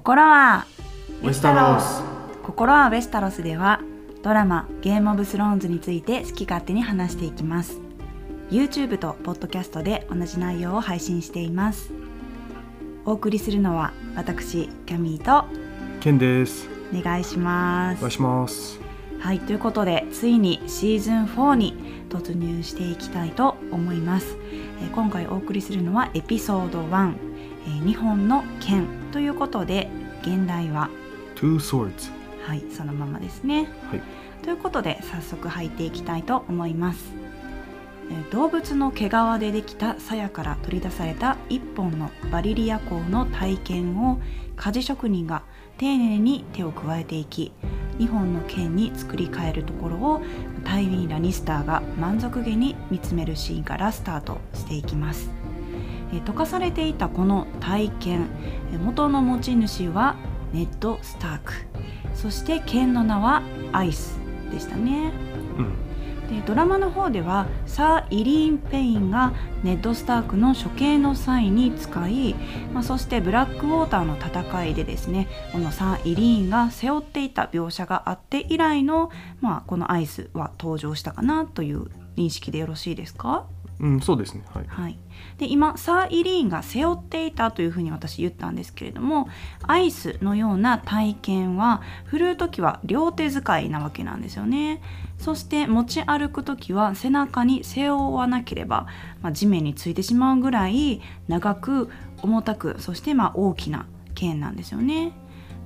心はウェスタロス。心はウェスタロスではドラマゲームオブスローンズについて好き勝手に話していきます。YouTube と Podcast で同じ内容を配信しています。お送りするのは私キャミーと。ケンです。お願いします。お願いします。はいということでついにシーズン4に突入していきたいと思います、えー今回お送りするのはエピソード1、えー日本の剣ということで現代は Two Swords. はいそのままですね。はい。ということで早速入っていきたいと思います。えー動物の毛皮でできた鞘から取り出された一本のバリリア鋼の体験を鍛冶職人が丁寧に手を加えていき2本の剣に作り変えるところをタイウィン・ラニスターが満足げに見つめるシーンからスタートしていきます。えー溶かされていたこの大剣えー元の持ち主はネッド・スターク。そして剣の名はアイスでしたね。うん。でドラマの方ではサー・イリーン・ペインがネッド・スタークの処刑の際に使い、まあ、そしてブラックウォーターの戦いでですねこのサー・イリーンが背負っていた描写があって以来の、まあ、このアイスは登場したかなという認識でよろしいですか？うんそうですね。はい。はい、で今サー・イリーンが背負っていたというふうに私言ったんですけれどもアイスのような体験は振るう時は両手使いなわけなんですよね。そして持ち歩く時は背中に背負わなければ、まあ地面についてしまうぐらい長く重たくそしてま大きな剣なんですよね。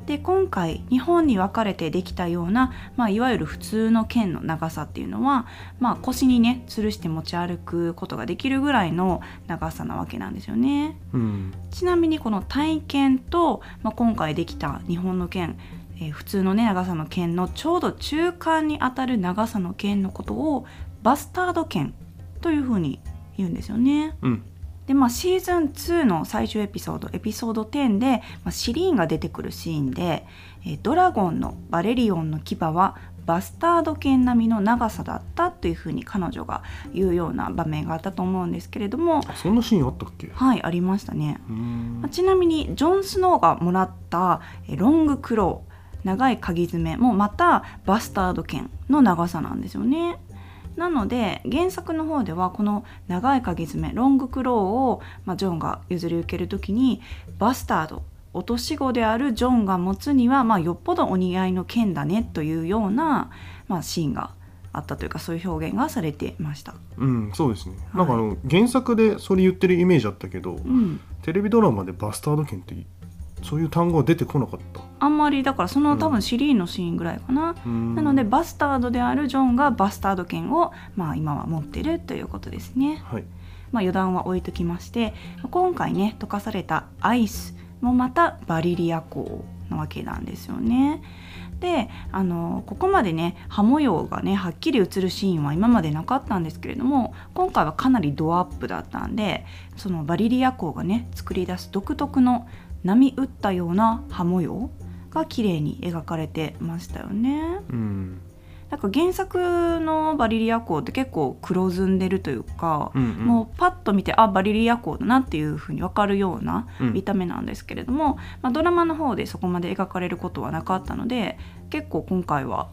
で今回日本に分かれてできたような、まあ、いわゆる普通の剣の長さっていうのは、まあ、腰にね吊るして持ち歩くことができるぐらいの長さなわけなんですよね。うんちなみにこの体剣と、まあ、今回できた日本の剣、えー普通のね長さの剣のちょうど中間にあたる長さの剣のことをバスタード剣というふうに言うんですよね。うんでまあ、シーズン2の最終エピソードエピソード10で、まあ、シリーンが出てくるシーンで、えードラゴンのバレリオンの牙はバスタード剣並みの長さだったというふうに彼女が言うような場面があったと思うんですけれどもあそんなシーンあったっけ？はいありましたね。ちなみにジョン・スノーがもらったえーロングクロー長い鍵爪もまたバスタード剣の長さなんですよね。なので原作の方ではこの長い鍵爪ロングクローを、まあ、ジョンが譲り受ける時にバスタード落とし子であるジョンが持つには、まあ、よっぽどお似合いの剣だねというような、まあ、シーンがあったというかそういう表現がされてました。うんそうですね、はい。なんかあの原作でそれ言ってるイメージあったけど、うん。テレビドラマでバスタード剣ってそういう単語は出てこなかった。あんまりだからその多うん。分シリーンのシーンぐらいかな、うーん。なのでバスタードであるジョンがバスタード剣を、まあ、今は持ってるということですね。はい。まあ、余談は置いときまして今回ね溶かされたアイスもまたバリリア鋼なわけなんですよね。であのここまでね刃模様がねはっきり映るシーンは今までなかったんですけれども今回はかなりドアップだったんでそのバリリア鋼がね作り出す独特の波打ったような刃模様が綺麗に描かれてましたよね。うん。なんか原作のバリリア鋼って結構黒ずんでるというか、うんうん。もうパッと見てあバリリア鋼だなっていう風に分かるようなうん。見た目なんですけれども、まあ、ドラマの方でそこまで描かれることはなかったので結構今回は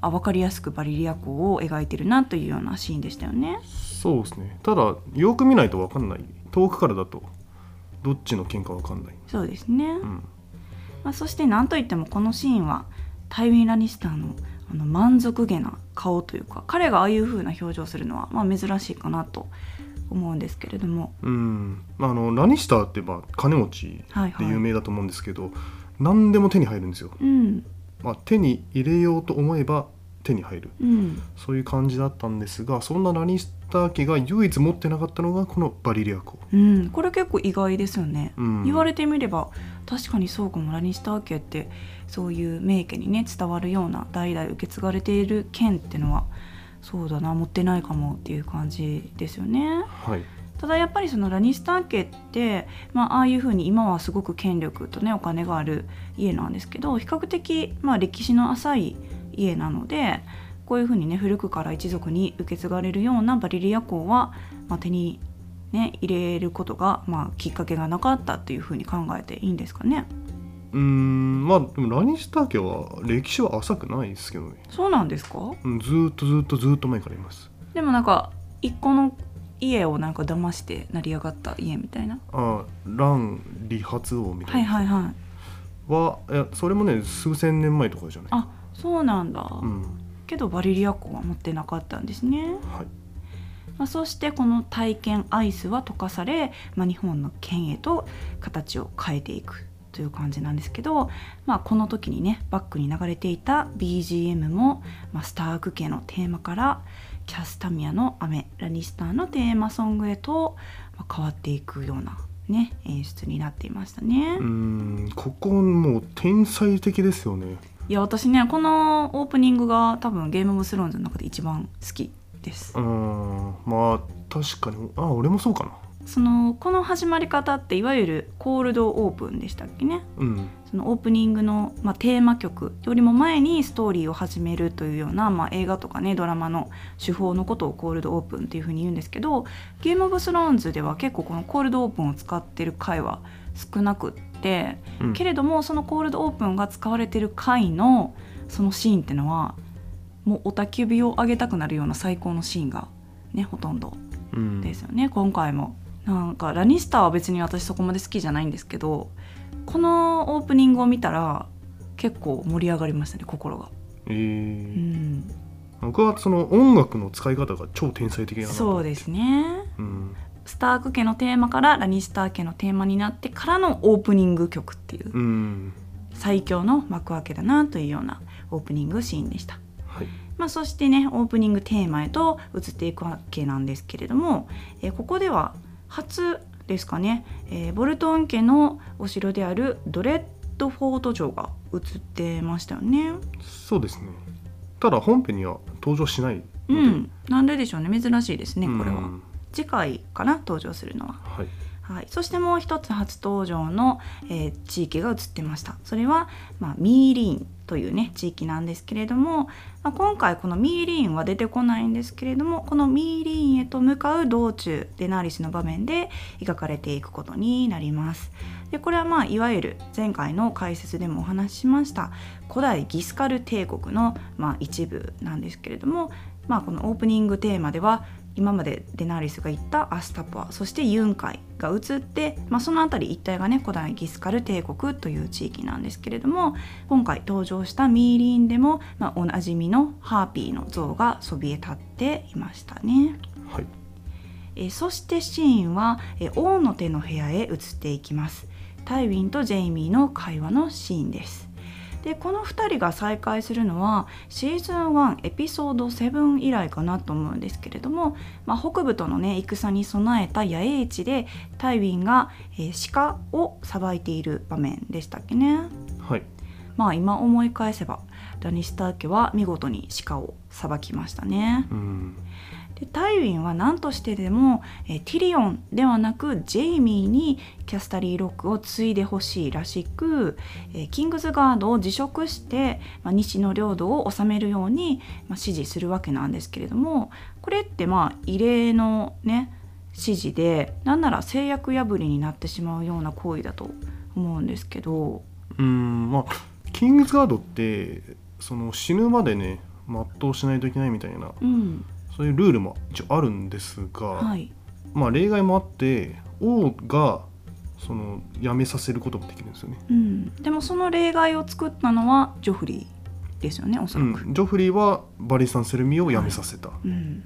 あ分かりやすくバリリア鋼を描いてるなというようなシーンでしたよね。そうですね。ただよく見ないと分かんない。遠くからだとどっちの剣か分かんない？そうですね、うん。まあ、そして何といってもこのシーンはタイウィン・ラニスターのあの満足げな顔というか彼がああいう風な表情をするのは、まあ、珍しいかなと思うんですけれども。うん。まああのラニスターってまあ金持ちはいはい。で有名だと思うんですけど、何でも手に入るんですよ、うん。まあ、手に入れようと思えば手に入る。うん、そういう感じだったんですがそんなラニスター家が唯一持ってなかったのがこのバリリア湖うん、これ結構意外ですよね、うん。言われてみれば確かにそうかもラニスター家ってそういう名家にね伝わるような代々受け継がれている剣ってのはそうだな持ってないかもっていう感じですよね。はい。ただやっぱりそのラニスター家って、まあ、ああいうふうに今はすごく権力とねお金がある家なんですけど比較的、まあ、歴史の浅い家なのでこういうふうにね古くから一族に受け継がれるようなバリリア港は、まあ、手に、ね、入れることが、まあ、きっかけがなかったっていうふうに考えていいんですかね。うーんまあでもラニスター家は歴史は浅くないですけどね、そうなんですか？うん、ずーっとずーっとずーっと前からいます。でもなんか一個の家をなんか騙して成り上がった家みたいな？あ乱理髪王みたはいいなはいはい。は、い、やそれもね数千年前とかじゃない。あそうなんだ、うん。けどバリリア湖は持ってなかったんですね、はい。まあ、そしてこの体験アイスは溶かされ、まあ、日本の県へと形を変えていくという感じなんですけど、まあ、この時にねバックに流れていた BGM も、まあ、スターク家のテーマからキャスタミアの雨ラニスターのテーマソングへと、まあ変わっていくような、ね、演出になっていましたね。うーんここもう天才的ですよねいや私ねこのオープニングが多分ゲームオブスローンズの中で一番好きです。うーんまあ確かに。あ俺もそうかな。そのこの始まり方っていわゆるコールドオープンでしたっけね。うん。そのオープニングの、まあ、テーマ曲よりも前にストーリーを始めるというような、まあ、映画とかねドラマの手法のことをコールドオープンっていうふうに言うんですけどゲームオブスローンズでは結構このコールドオープンを使ってる回は少なくってうんけれどもそのコールドオープンが使われてる回のそのシーンってのはもうおたき火を上げたくなるような最高のシーンがねほとんどうんですよね今回も。なんかラニスターは別に私そこまで好きじゃないんですけどこのオープニングを見たら結構盛り上がりましたね心が。えうーん、僕はその音楽の使い方が超天才的だなとそうですね。うんスターク家のテーマからラニスター家のテーマになってからのオープニング曲っていううん。最強の幕開けだなというようなオープニングシーンでした。はい。まあ、そしてねオープニングテーマへと移っていくわけなんですけれども、えーここでは初ですかね、えーボルトン家のお城であるドレッドフォート城が映ってましたよね。そうですね。ただ本編には登場しないので。うん、なんででしょうね。珍しいですねこれは。うん次回かな登場するのは。はい。はい、そしてもう一つ初登場の、えー地域が映ってました。それは、まあ、ミーリーンというね地域なんですけれども、まあ、今回このミーリーンは出てこないんですけれどもこのミーリーンへと向かう道中デナーリスの場面で描かれていくことになります。でこれはまあいわゆる前回の解説でもお話ししました古代ギスカル帝国の、まあ、一部なんですけれども、まあ、このオープニングテーマでは今までデナーリスが言ったアスタポアそしてユンカイが移って、まあ、その辺り一帯がね古代ギスカル帝国という地域なんですけれども今回登場したミーリーンでも、まあ、おなじみのハーピーの像がそびえ立っていましたね。はい。えーそしてシーンは、えー王の手の部屋へ移っていきます。タイウィンとジェイミーの会話のシーンですでこの2人が再会するのはシーズン1エピソード7以来かなと思うんですけれども、まあ、北部とのね戦に備えた野営地でタイウィンが、えー鹿をさばいている場面でしたっけね。はい。まあ今思い返せばラニスター家は見事に鹿をさばきましたね。うんでタイウィンは何としてでも、えーティリオンではなくジェイミーにキャスタリーロックを継いでほしいらしく、えーキングズガードを辞職して、まあ、西の領土を治めるように、まあ、指示するわけなんですけれどもこれってまあ異例のね指示でなんなら制約破りになってしまうような行為だと思うんですけど。うんまあキングズガードってその死ぬまでね全うしないといけないみたいなうんそういうルールも一応あるんですが、はいまあ例外もあって王がその辞めさせることもできるんですよね。うん、でもその例外を作ったのはジョフリーですよねおそらく。うん、ジョフリーはバリスタン・セルミを辞めさせた。うん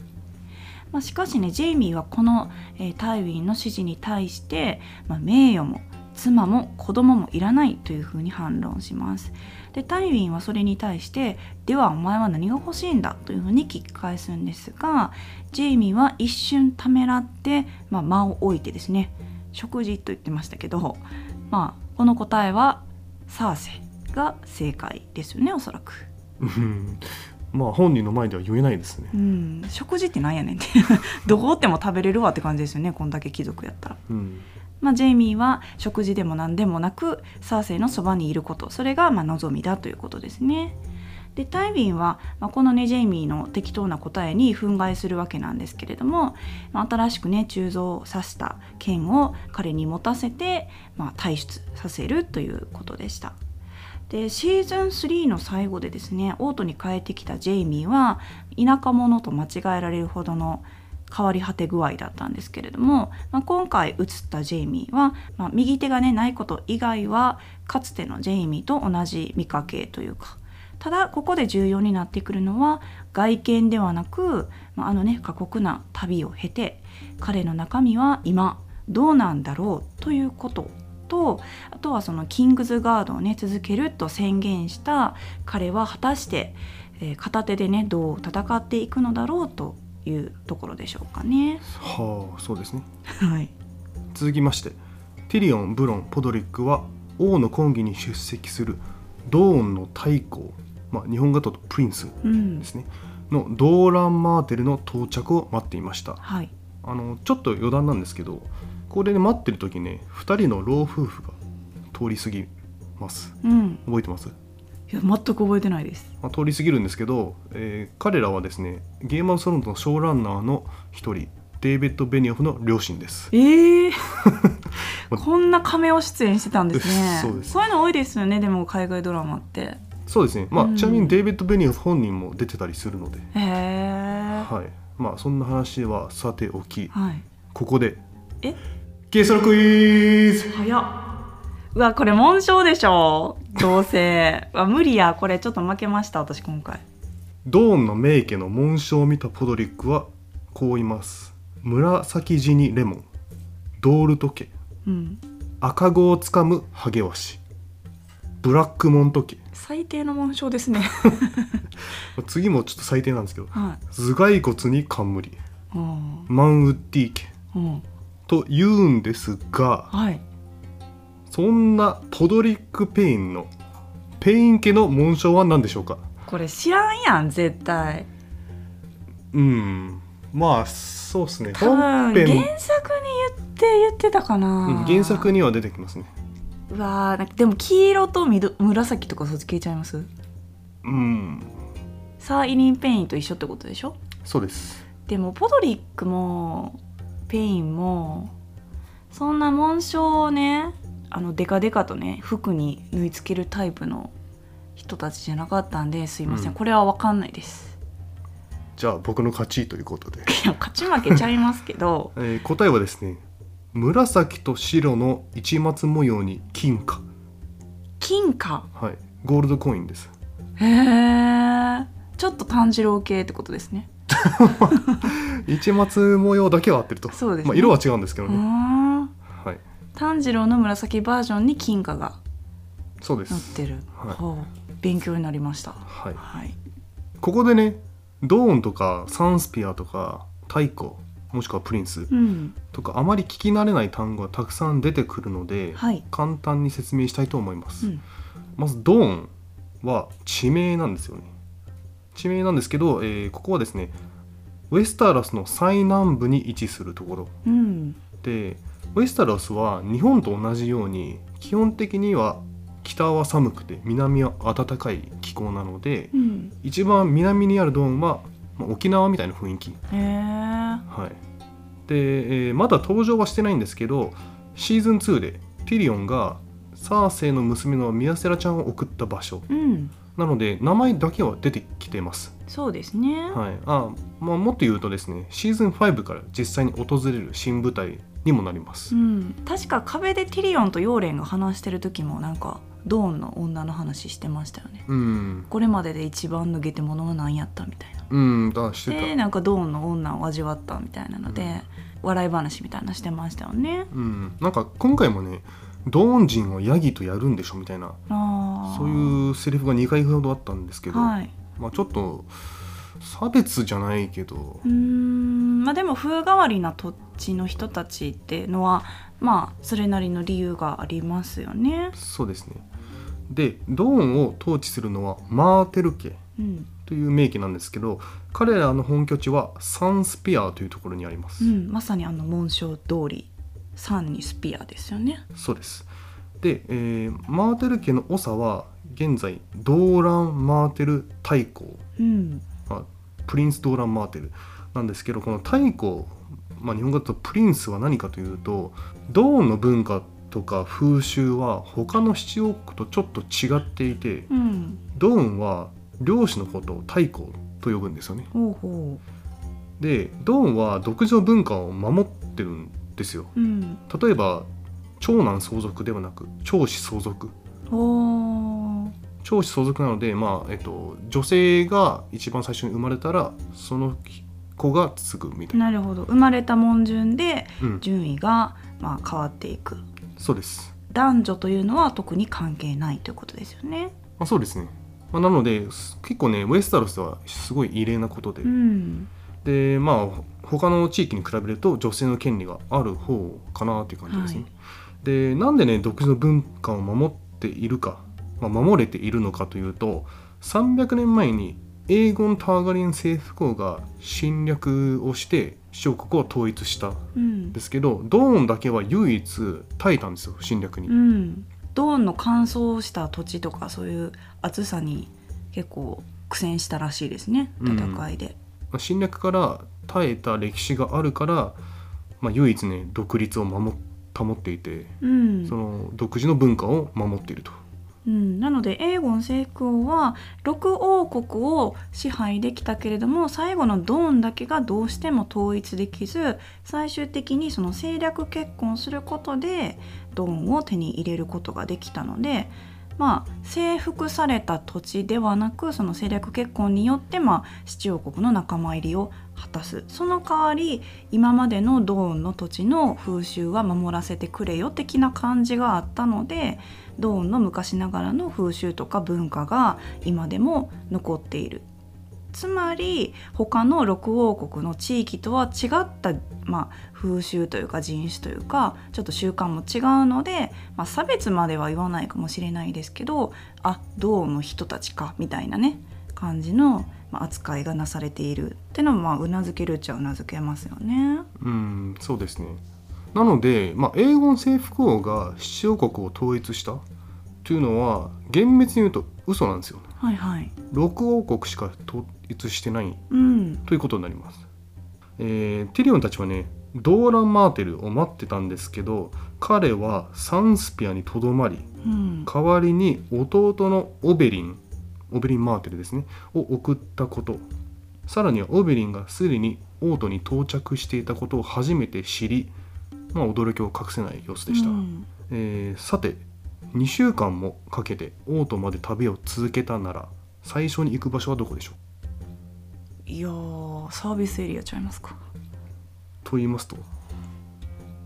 まあ、しかしねジェイミーはこの、えータイウィンの指示に対して、まあ、名誉も妻も子供もいらないというふうに反論します。でタイウィンはそれに対して「ではお前は何が欲しいんだ?」というふうに聞き返すんですがジェイミーは一瞬ためらって、まあ、間を置いてですね食事と言ってましたけど、まあ、この答えはサーセが正解ですよねおそらく。うんまあ本人の前では言えないですねう。ん、食事ってなんやねんって どこおっても食べれるわって感じですよねこんだけ貴族やったら。うんまあ、ジェイミーは食事でも何でもなくサーセイのそばにいることそれがま望みだということですね。でタイビンは、まあ、このねジェイミーの適当な答えに憤慨するわけなんですけれども、まあ、新しくね鋳造させた剣を彼に持たせて、まあ、退出させるということでした。でシーズン3の最後でですねオートに帰ってきたジェイミーは田舎者と間違えられるほどの変わり果て具合だったんですけれども、まあ、今回映ったジェイミーは、まあ、右手がねないこと以外はかつてのジェイミーと同じ見かけというかただここで重要になってくるのは外見ではなく、まあ、あのね過酷な旅を経て彼の中身は今どうなんだろうということとあとはそのキングズガードをね続けると宣言した彼は果たして、えー片手でねどう戦っていくのだろうというところでしょうかね。はあそうですね。はい、続きましてティリオンブロンポドリックは王の婚儀に出席するドーンの太后、まあ、日本語だとプリンスうん。ですね。のドーランマーテルの到着を待っていました。はい。あのちょっと余談なんですけどこれで待ってる時ね2人の老夫婦が通り過ぎます。うん、覚えてます、いや全く覚えてないです。まあ、通り過ぎるんですけど、えー彼らはですねゲームオブスローンズのショーランナーの一人デイビッド・ベニオフの両親ですええ こんなカメオ出演してたんですね。そうですいうの多いですよね。でも海外ドラマって。そうですね、まあうんちなみにデイビッド・ベニオフ本人も出てたりするので、へえ。はいまあそんな話はさておきはい。ここでえ？ゲストのクイズ早っ。うわこれ紋章でしょ？どうせ。う わ無理やこれちょっと負けました私今回。ドーンの名家の紋章を見たポドリックはこう言います紫地にレモンドルト家うん。赤子をつかむハゲワシブラックモント家最低の紋章ですね。次もちょっと最低なんですけどはい。頭蓋骨に冠うん。マンウッディ家うん。と言うんですがはい。そんなポドリック・ペインのペイン家の紋章は何でしょうか？これ知らんやん絶対。うん。まあそうですね。多分本原作に編言って言ってたかな。うん原作には出てきますね。うわーでも黄色と緑紫とかそっち消えちゃいます？うん。サーイリン・ペインと一緒ってことでしょ？そうです。でもポドリックもペインもそんな紋章をねあのデカデカとね服に縫い付けるタイプの人たちじゃなかったんですいません、うん。これは分かんないです。じゃあ僕の勝ちということで、いや勝ち負けちゃいますけど。えー答えはですね紫と白の市松模様に金貨。金貨？はい。ゴールドコインです。へえちょっと炭治郎系ってことですね。市松模様だけは合ってると。そうですね。まあ、色は違うんですけどうーね、ん。はい炭治郎の紫バージョンに金貨がそうです。載ってる、はい。勉強になりました。はい。はい。ここでねドーンとかサンスピアとか太鼓もしくはプリンスうん。とかあまり聞き慣れない単語がたくさん出てくるので、はい。簡単に説明したいと思います、うん。まずドーンは地名なんですよね。地名なんですけど、えーここはですねウェスターラスの最南部に位置するところ。うん。でウェスターラスは日本と同じように基本的には北は寒くて南は暖かい気候なのでうん。一番南にあるドーンは、まあ沖縄みたいな雰囲気。へえはい、で、えーまだ登場はしてないんですけどシーズン2でティリオンがサーセイの娘のミヤセラちゃんを送った場所。うん。なので名前だけは出てきてます、そうですね、はい。あまあ、もっと言うとですねシーズン5から実際に訪れる新舞台にもなります、うん、確か壁でティリオンとヨーレンが話してる時もなんかドーンの女の話してましたよね。うん。これまでで一番のゲテモノは何やったみたいな。うんだしてた。でなんかドーンの女を味わったみたいなので、笑い話みたいなしてましたよね。うん、なんか今回もねドーン人はヤギとやるんでしょみたいなそういうセリフが2回ほどあったんですけど、はい。まあ、ちょっと差別じゃないけど。うーん。まあでも風変わりな土地の人たちっていうのはまあそれなりの理由がありますよね。そうですね。でドーンを統治するのはマーテル家うん、という名家なんですけど彼らの本拠地はサンスピアというところにあります、うん、まさにあの紋章通り3にスピアですよね。そうです。で、えーマーテル家の長は現在ドーラン・マーテル大公、うん。まあ、プリンス・ドーラン・マーテルなんですけどこの大公、まあ、日本語だとプリンスは何かというとドーンの文化とか風習は他の七王国とちょっと違っていてうんドーンは漁師のことを大公と呼ぶんですよね。ほうほでドーンは独自の文化を守ってるんですよ。ううん。例えば長男相続ではなく長子相続。長子相続なので、まあえっと、女性が一番最初に生まれたらその子が継ぐみたいな、なるほど。生まれた門順でうん、順位がまあ変わっていく。そうです、男女というのは特に関係ないということですよね。まあ、そうですね、まあ、なのです結構ねウェスタロスではすごい異例なことで、うん。でまあ他の地域に比べると女性の権利がある方かなっていう感じですね、はい。でなんでね独自の文化を守っているか、まあ、守れているのかというと300年前にエーゴン・ターガリン政府公が侵略をして小国を統一したんうんですけどドーンだけは唯一耐えたんですよ侵略に、うんドーンの乾燥した土地とかそういう暑さに結構苦戦したらしいですねうん。戦いで、まあ侵略から耐えた歴史があるから、まあ、唯一ね独立を守保っていてうん。その独自の文化を守っていると。うん、なのでエーゴン征服王は6王国を支配できたけれども最後のドーンだけがどうしても統一できず最終的にその政略結婚することでドーンを手に入れることができたのでまあ征服された土地ではなくその政略結婚によって、まあ、七王国の仲間入りを果たす。その代わり今までのドーンの土地の風習は守らせてくれよ的な感じがあったのでドーンの昔ながらの風習とか文化が今でも残っている。つまり他の六王国の地域とは違った、まあ、風習というか人種というかちょっと習慣も違うので、まあ、差別までは言わないかもしれないですけどあドーンの人たちかみたいなね感じの、扱いがなされているっていうのもまあうなずけるっちゃうなずけますよね。うんそうですねなので、まあ、エーゴン征服王が七王国を統一したというのは厳密に言うと嘘なんですよはいはい。6王国しか統一してないうん。ということになります、えーティリオンたちはねドーラン・マーテルを待ってたんですけど彼はサンスピアにとどまりうん。代わりに弟のオベリンオベリン・マーテルですねを送ったことさらにはオベリンがすでに王都に到着していたことを初めて知り、まあ、驚きを隠せない様子でした、うん。えーさて2週間もかけて王都まで旅を続けたなら最初に行く場所はどこでしょう？いやーサービスエリアちゃいますか。と言いますと？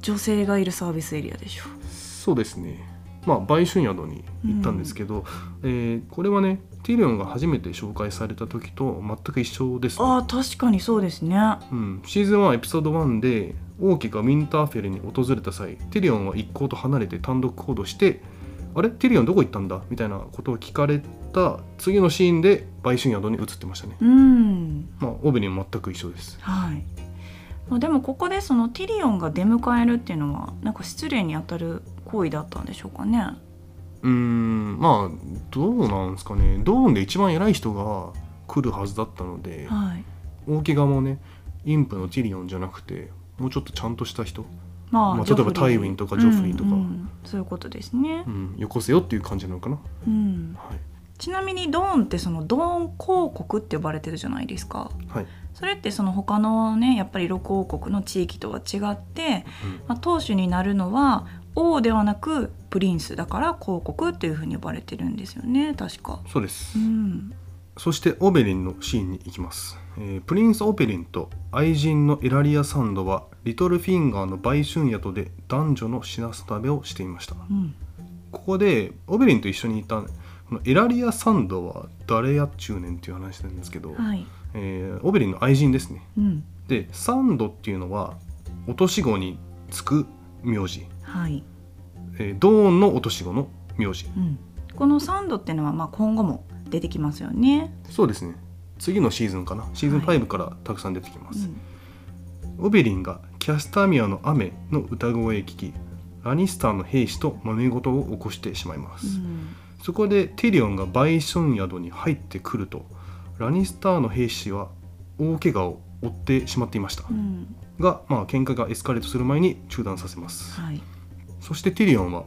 女性がいるサービスエリアでしょ。そうですね。まあ売春宿に行ったんですけど、えーこれはねティリオンが初めて紹介された時と全く一緒ですね。あー確かにそうですね。うん、シーズン1エピソード1で王毅がウィンターフェルに訪れた際ティリオンは一行と離れて単独行動して「あれ？ティリオンどこ行ったんだ?」みたいなことを聞かれた次のシーンで売春宿に移ってましたね。うん。まあオベリンも全く一緒です。はい。まあでもここでそのティリオンが出迎えるっていうのはなんか失礼にあたる行為だったんでしょうかねうーんまあどうなんですかね。ドーンで一番偉い人が来るはずだったのではい。王毅側もねインプのティリオンじゃなくてもうちょっとちゃんとした人、まあ、まあ例えばタイウィンとかジョフリーとか。うんうんそういうことですね。う、ん、よこせよっていう感じなのかな。うん、はい。ちなみにドーンってそのドーン公国って呼ばれてるじゃないですか。はい。それってその他のねやっぱり六王国の地域とは違って、うん。まあ、当主になるのは王ではなくプリンスだから公国っていうふうに呼ばれてるんですよね。確か。そうです。う、ん、そしてオベリンのシーンに行きます、えープリンス・オベリンと愛人のエラリア・サンドはリトルフィンガーの売春宿で男女の品食べをしていました。うん、ここでオベリンと一緒にいたこのエラリア・サンドは誰やっちゅうねんっていう話なんですけど、はい、えーオベリンの愛人ですね。うん、でサンドっていうのは落とし子につく名字、はい、えードーンの落とし子の名字。うん、このサンドっていうのはまあ今後も出てきますよね。そうですね。次のシーズンかな。シーズンはい5からたくさん出てきます、うんオベリンがキャスタミアの雨の歌声を聞きラニスターの兵士と揉め事を起こしてしまいます、そこでティリオンがバイソン宿に入ってくるとラニスターの兵士は大怪我を負ってしまっていました、うん。が、まあ喧嘩がエスカレートする前に中断させます。はいそしてティリオンは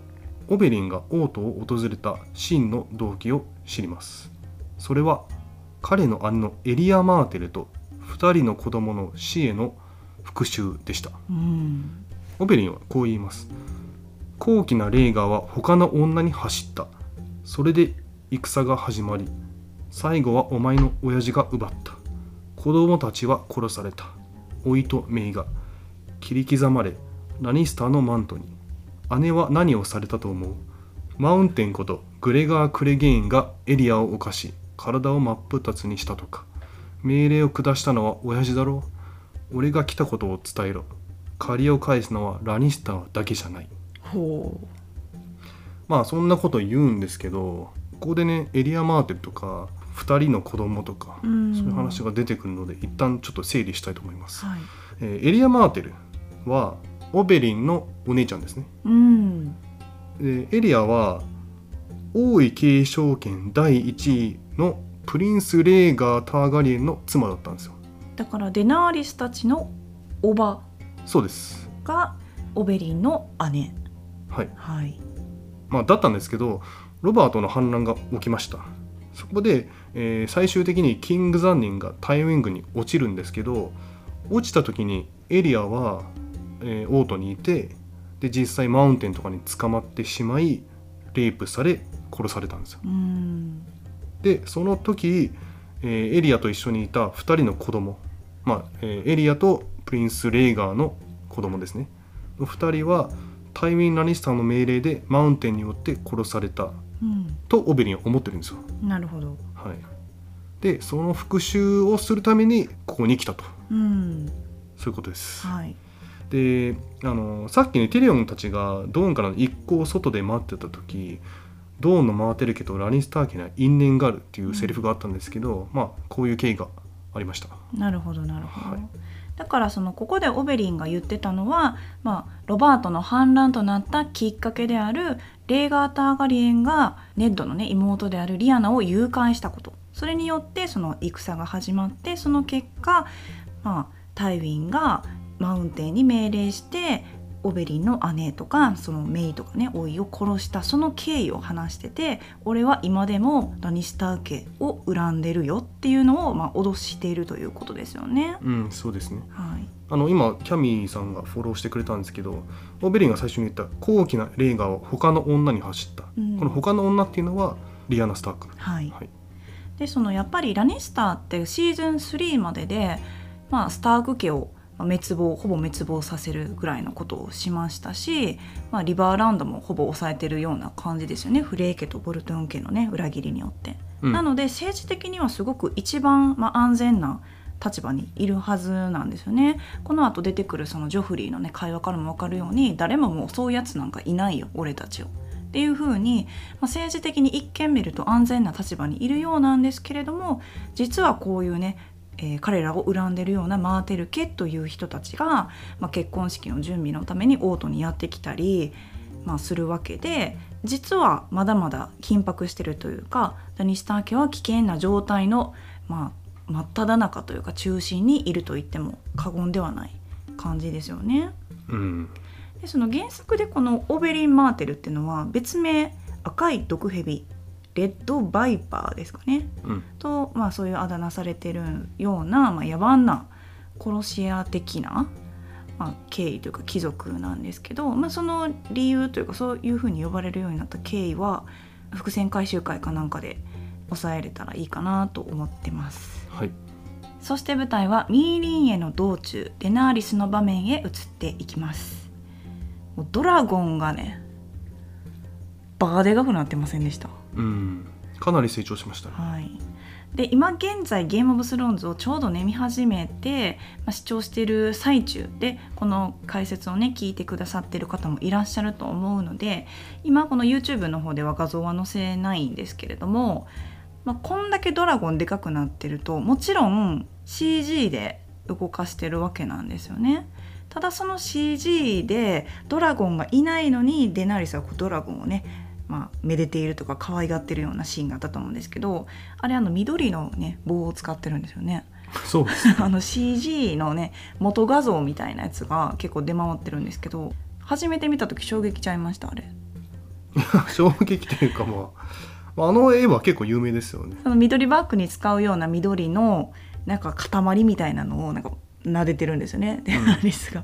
オベリンが王都を訪れた真の動機を知ります。それは彼の姉のエリア・マーテルと2人の子供の死への復讐でした。オベリンはこう言います高貴なレーガーは他の女に走った。それで戦が始まり最後はお前の親父が奪った。子供たちは殺された。老いと姪が切り刻まれラニスターのマントに。姉は何をされたと思う？マウンテンことグレガー・クレゲインがエリアを犯し体を真っ二つにしたとか。命令を下したのは親父だろう？俺が来たことを伝えろ。借りを返すのはラニスターだけじゃない。ほまあそんなこと言うんですけどここでねエリア・マーテルとか2人の子供とかううん。そういう話が出てくるので一旦ちょっと整理したいと思います、はい。えーエリア・マーテルはオベリンのお姉ちゃんですね。うん。でエリアは王位継承権第1位のプリンス・レーガー・ターガリエンの妻だったんですよ。だからデナーリスたちのおば。そうです。がオベリンの姉。はい。はい。まあ、だったんですけどロバートの反乱が起きました。そこで、えー最終的にキング残忍がタイウィングに落ちるんですけど落ちた時にエリアは、えーオートにいてで実際マウンテンとかに捕まってしまいレイプされ殺されたんですよ。うん。でその時、えーエリアと一緒にいた2人の子供まあ、えーエリアとプリンス・レイガーの子供ですね。の2人はタイウィン・ラニスターの命令でマウンテンによって殺されたうん。とオベリンは思ってるんですよ。なるほど。はい、でその復讐をするためにここに来たと。うん。そういうことです。はいであのさっきねティリオンたちがドーンからの一行を外で待ってた時ドーンのマーテル家とラニスター家には因縁があるっていうセリフがあったんですけど、まあこういう経緯がありました。なるほどなるほど、はい。だからそのここでオベリンが言ってたのは、まあ、ロバートの反乱となったきっかけであるレーガーターガリエンがネッドのね妹であるリアナを誘拐したこと。それによってその戦が始まってその結果、まあ、タイウィンがマウンテンに命令してオベリンの姉とかそのメイとかね甥を殺したその経緯を話してて俺は今でもラニスター家を恨んでるよっていうのを、まあ、脅しているということですよね。うんそうですね。はい、あの今キャミーさんがフォローしてくれたんですけどオベリンが最初に言った高貴なレーガーを他の女に走った、うん。この他の女っていうのはリアナ・スターク。はい。はい。でそのやっぱりラニスターってシーズン3までで、まあ、スターク家をまあ滅亡ほぼ滅亡させるぐらいのことをしましたし、まあ、リバーランドもほぼ抑えてるような感じですよねフレー家とボルトン家のね裏切りによって。うんなので政治的にはすごく一番、まあ、安全な立場にいるはずなんですよね。この後出てくるそのジョフリーのね会話からも分かるように誰ももうそういうやつなんかいないよ俺たちを。っていう風に、まあ、政治的に一見見ると安全な立場にいるようなんですけれども実はこういうね、えー彼らを恨んでるようなマーテル家という人たちが、まあ、結婚式の準備のためにオートにやってきたり、まあ、するわけで実はまだまだ緊迫してるというかダニスター家は危険な状態の、まあ、真っ只中というか中心にいると言っても過言ではない感じですよね。うんでその原作でこのオベリン・マーテルっていうのは別名赤い毒蛇レッドバイパーですかね。うん。と、まあ、そういうあだ名されてるような、まあ、野蛮な殺し屋的な、まあ、経緯というか貴族なんですけど、まあ、その理由というかそういうふうに呼ばれるようになった経緯は伏線回収会かなんかで抑えれたらいいかなと思ってます。はい。そして舞台はミーリンへの道中デナーリスの場面へ移っていきます。ドラゴンがねバカでかくなってませんでしたうんかなり成長しましたね。はいで今現在ゲームオブスローンズをちょうどね見始めて、まあ、視聴している最中でこの解説をね聞いてくださってる方もいらっしゃると思うので今この YouTube の方では画像は載せないんですけれども、まあ、こんだけドラゴンでかくなってるともちろん CG で動かしてるわけなんですよね。ただその CG でドラゴンがいないのにデナリスはこうドラゴンをね、まあ、めでているとか可愛がってるようなシーンがあったと思うんですけどあれあの緑のね棒を使ってるんですよね。そうです あの CG のね元画像みたいなやつが結構出回ってるんですけど初めて見た時衝撃ちゃいましたあれ。衝撃というかまああの絵は結構有名ですよね。その緑バッグに使うような緑のなんか塊みたいなのをなんか撫でてるんですよね。デナリスが。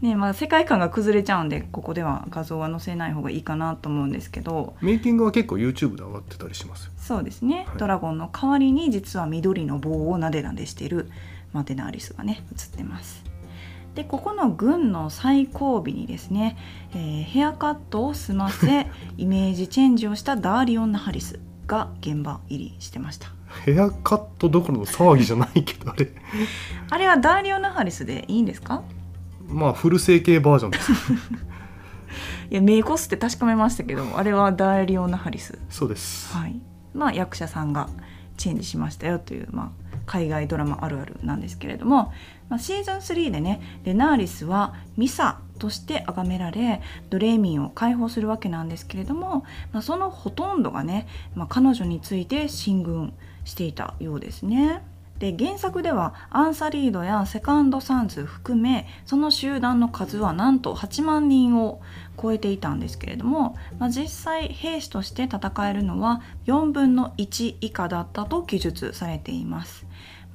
ねまあ世界観が崩れちゃうんでここでは画像は載せない方がいいかなと思うんですけど。メイキングは結構 YouTube で上がってたりしますそうですね、はい。ドラゴンの代わりに実は緑の棒をなでなでしている、まあ、デナーリスがね映ってます。でここの軍の最後尾にですね、えーヘアカットを済ませ イメージチェンジをしたダーリオンナ・ハリスが現場入りしてましたヘアカットどころの騒ぎじゃないけどあれ。あれはダーリオンナ・ハリスでいいんですか？まあフル整形バージョンです。いやメイコスって確かめましたけどあれはダーリオンナ・ハリス。そうです。はい。まあ役者さんがチェンジしましたよという、まあ、海外ドラマあるあるなんですけれども、まあ、シーズン3でねレナーリスはミサとして崇められドレーミンを解放するわけなんですけれども、まあ、そのほとんどがね、まあ、彼女について進軍していたようですね。で原作ではアンサリードやセカンドサンズ含めその集団の数はなんと8万人を超えていたんですけれども、まあ、実際兵士として戦えるのは4分の1以下だったと記述されています。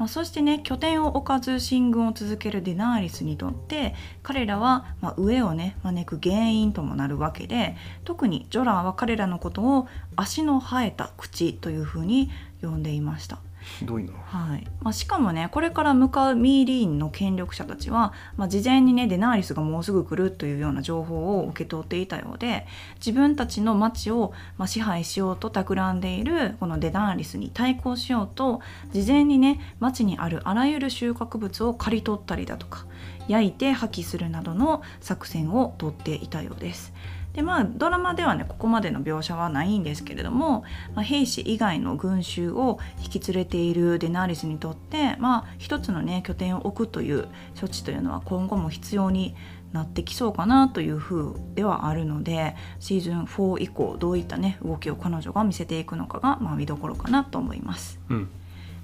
まあ、そしてね拠点を置かず進軍を続けるデナーリスにとって彼らはまあ飢えをね招く原因ともなるわけで特にジョラーは彼らのことを足の生えた口というふうに呼んでいました。ひどいなはいまあ、しかもねこれから向かうミーリーンの権力者たちは、まあ、事前にねデナーリスがもうすぐ来るというような情報を受け取っていたようで自分たちの町を、まあ、支配しようと企んでいるこのデナーリスに対抗しようと事前にね町にあるあらゆる収穫物を刈り取ったりだとか焼いて破棄するなどの作戦をとっていたようです。でまあドラマではねここまでの描写はないんですけれども、まあ、兵士以外の群衆を引き連れているデナーリスにとってまあ一つのね拠点を置くという処置というのは今後も必要になってきそうかなという風ではあるのでシーズン4以降どういったね動きを彼女が見せていくのかが、まあ、見どころかなと思います。うん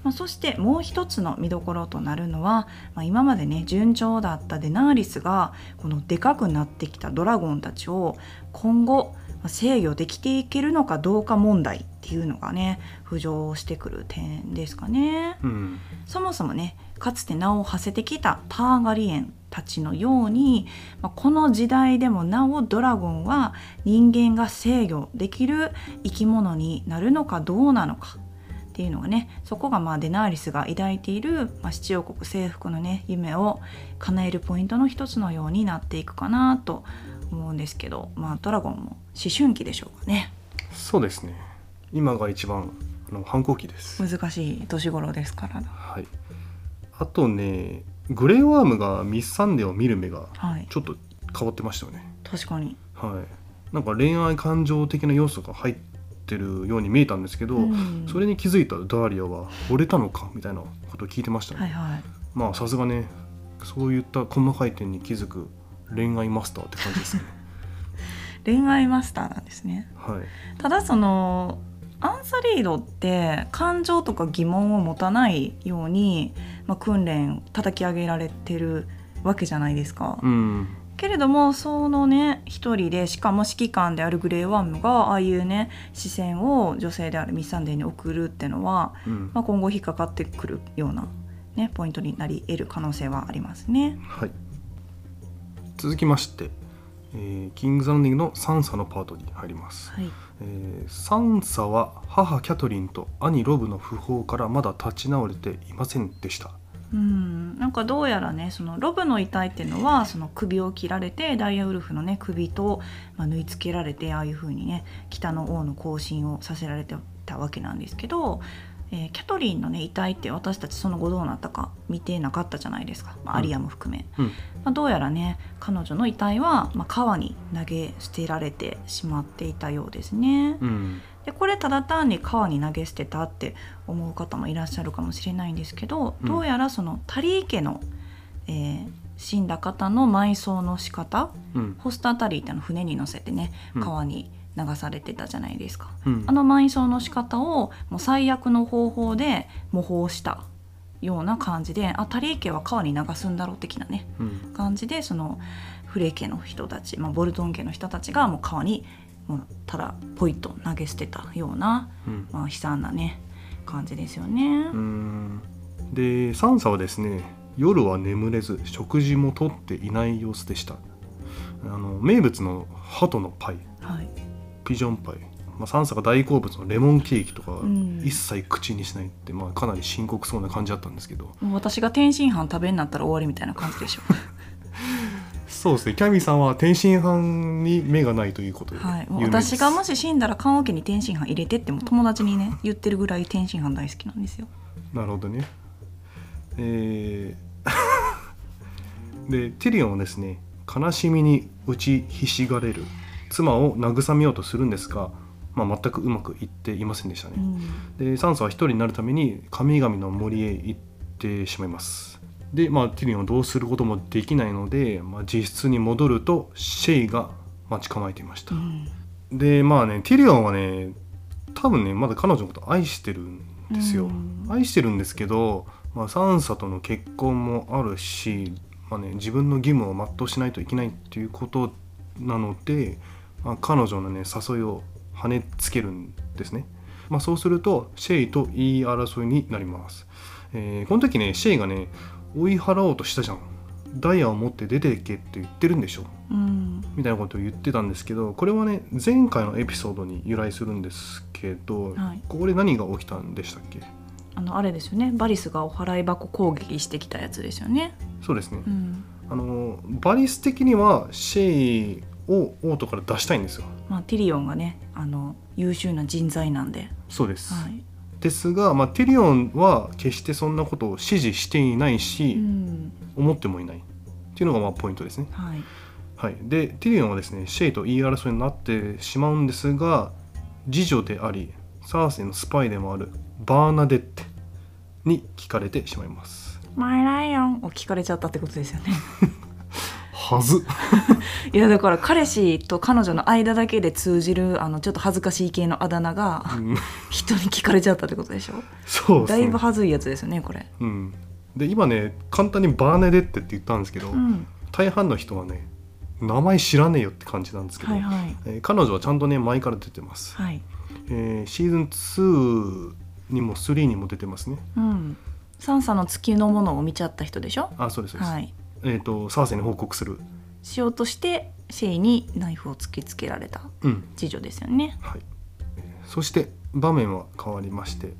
まあ、そしてもう一つの見どころとなるのは、まあ、今までね順調だったデナーリスがこのでかくなってきたドラゴンたちを今後まあ制御できていけるのかどうか問題っていうのがね浮上してくる点ですかね。うんそもそもねかつて名を馳せてきたターガリエンたちのように、まあこの時代でもなおドラゴンは人間が制御できる生き物になるのかどうなのかっていうのがねそこがまあデナーリスが抱いている、まあ、七王国征服のね夢を叶えるポイントの一つのようになっていくかなと思うんですけど、まあ、ドラゴンも思春期でしょうかね。そうですね。今が一番あの反抗期です。難しい年頃ですから。はい。あとねグレーワームがミスサンデーを見る目がはい。ちょっと変わってましたよね。確かに、はい。なんか恋愛感情的な要素が入ってるように見えたんですけど、うん。それに気づいたダーリアは惚れたのかみたいなことを聞いてましたね、はいはい。まあさすがねそういった細かい点に気づく恋愛マスターって感じですね。恋愛マスターなんですね。はい。ただそのアンサリードって感情とか疑問を持たないように、まあ、訓練叩き上げられてるわけじゃないですか。うんけれどもそのね一人でしかも指揮官であるグレーワームがああいうね視線を女性であるミスサンデーに送るっていうのは、うん。まあ、今後引っかかってくるような、ね、ポイントになり得る可能性はありますね。はい。続きまして、えーキングズ・ランディングのサンサのパートに入ります、はい、えーサンサは母キャトリンと兄ロブの訃報からまだ立ち直れていませんでした。うんなんかどうやらねそのロブの遺体っていうのはその首を切られてダイヤウルフのね首と、まあ、縫い付けられてああいう風にね北の王の行進をさせられてたわけなんですけど、えーキャトリンのね遺体って私たちその後どうなったか見てなかったじゃないですか、まあ、うん。アリアも含め、うん。まあ、どうやらね彼女の遺体は、まあ、川に投げ捨てられてしまっていたようですね。うんでこれただ単に川に投げ捨てたって思う方もいらっしゃるかもしれないんですけど、うん。どうやらそのタリー家の、えー死んだ方の埋葬の仕方うん。ホスタータリーってあの船に乗せてねうん。川に流されてたじゃないですか。うん。あの埋葬の仕方をもう最悪の方法で模倣したような感じであタリー家は川に流すんだろう的なねうん。感じでそのフレ家の人たち、まあ、ボルトン家の人たちがもう川にもうただポイッと投げ捨てたような、うん。まあ、悲惨なね感じですよね。でサンサはですね夜は眠れず食事もとっていない様子でした。あの名物の鳩のパイ。はい、ピジョンパイ、まあ、サンサが大好物のレモンケーキとかん。一切口にしないって、まあ、かなり深刻そうな感じだったんですけど。私が天津飯食べになったら終わりみたいな感じでしょ。そうですね。キャミーさんは天津飯に目がないということではい、私がもし死んだら棺桶に天津飯入れてっても友達にね言ってるぐらい天津飯大好きなんですよ。なるほどね。えー でティリオンはですね悲しみに打ちひしがれる妻を慰めようとするんですが、まあ、全くうまくいっていませんでしたね、でサンサは一人になるために神々の森へ行ってしまいますで、まあ、ティリオンをどうすることもできないので、まあ、自室に戻るとシェイが待ち構えていました、うん。でまあねティリオンはね多分ねまだ彼女のこと愛してるんですよ、うん。愛してるんですけど、まあ、サンサとの結婚もあるし、まあね、自分の義務を全うしないといけないっていうことなので、まあ、彼女のね誘いを跳ねつけるんですね、まあ、そうするとシェイと言い争いになります、えーこの時ねシェイがね追い払おうとしたじゃん。ダイヤを持って出ていけって言ってるんでしょ。うん。みたいなことを言ってたんですけどこれはね前回のエピソードに由来するんですけど、はい。ここで何が起きたんでしたっけ？あのあれですよね。バリスがお払い箱攻撃してきたやつですよね。そうですね、うん。あのバリス的にはシェイを王都から出したいんですよ。まあ、ティリオンがねあの優秀な人材なんで、そうです、はいですが、まあ、ティリオンは決してそんなことを指示していないし、うん。思ってもいないっていうのがまあポイントですね。はい。はい、でティリオンはですねシェイと言い争いになってしまうんですが侍女でありサーセイのスパイでもあるバーナデッテに聞かれてしまいます。マイライオンを聞かれちゃったってことですよね。はず いやだから彼氏と彼女の間だけで通じるあのちょっと恥ずかしい系のあだ名がうん 人に聞かれちゃったってことでしょ？そうだいぶ恥ずいやつですよねこれ。うん、で今ね簡単にバーナデッテって言ったんですけど、うん、大半の人はね名前知らねえよって感じなんですけど、はいはいえー彼女はちゃんとね前から出てます、はい。えーシーズン2にも3にも出てますねうん。サンサの月のものを見ちゃった人でしょ？あそうですそうです、はい。えっ、とサーセイに報告する。しようとしてシェイにナイフを突きつけられたうん。次女ですよね。はい、えーそして場面は変わりまして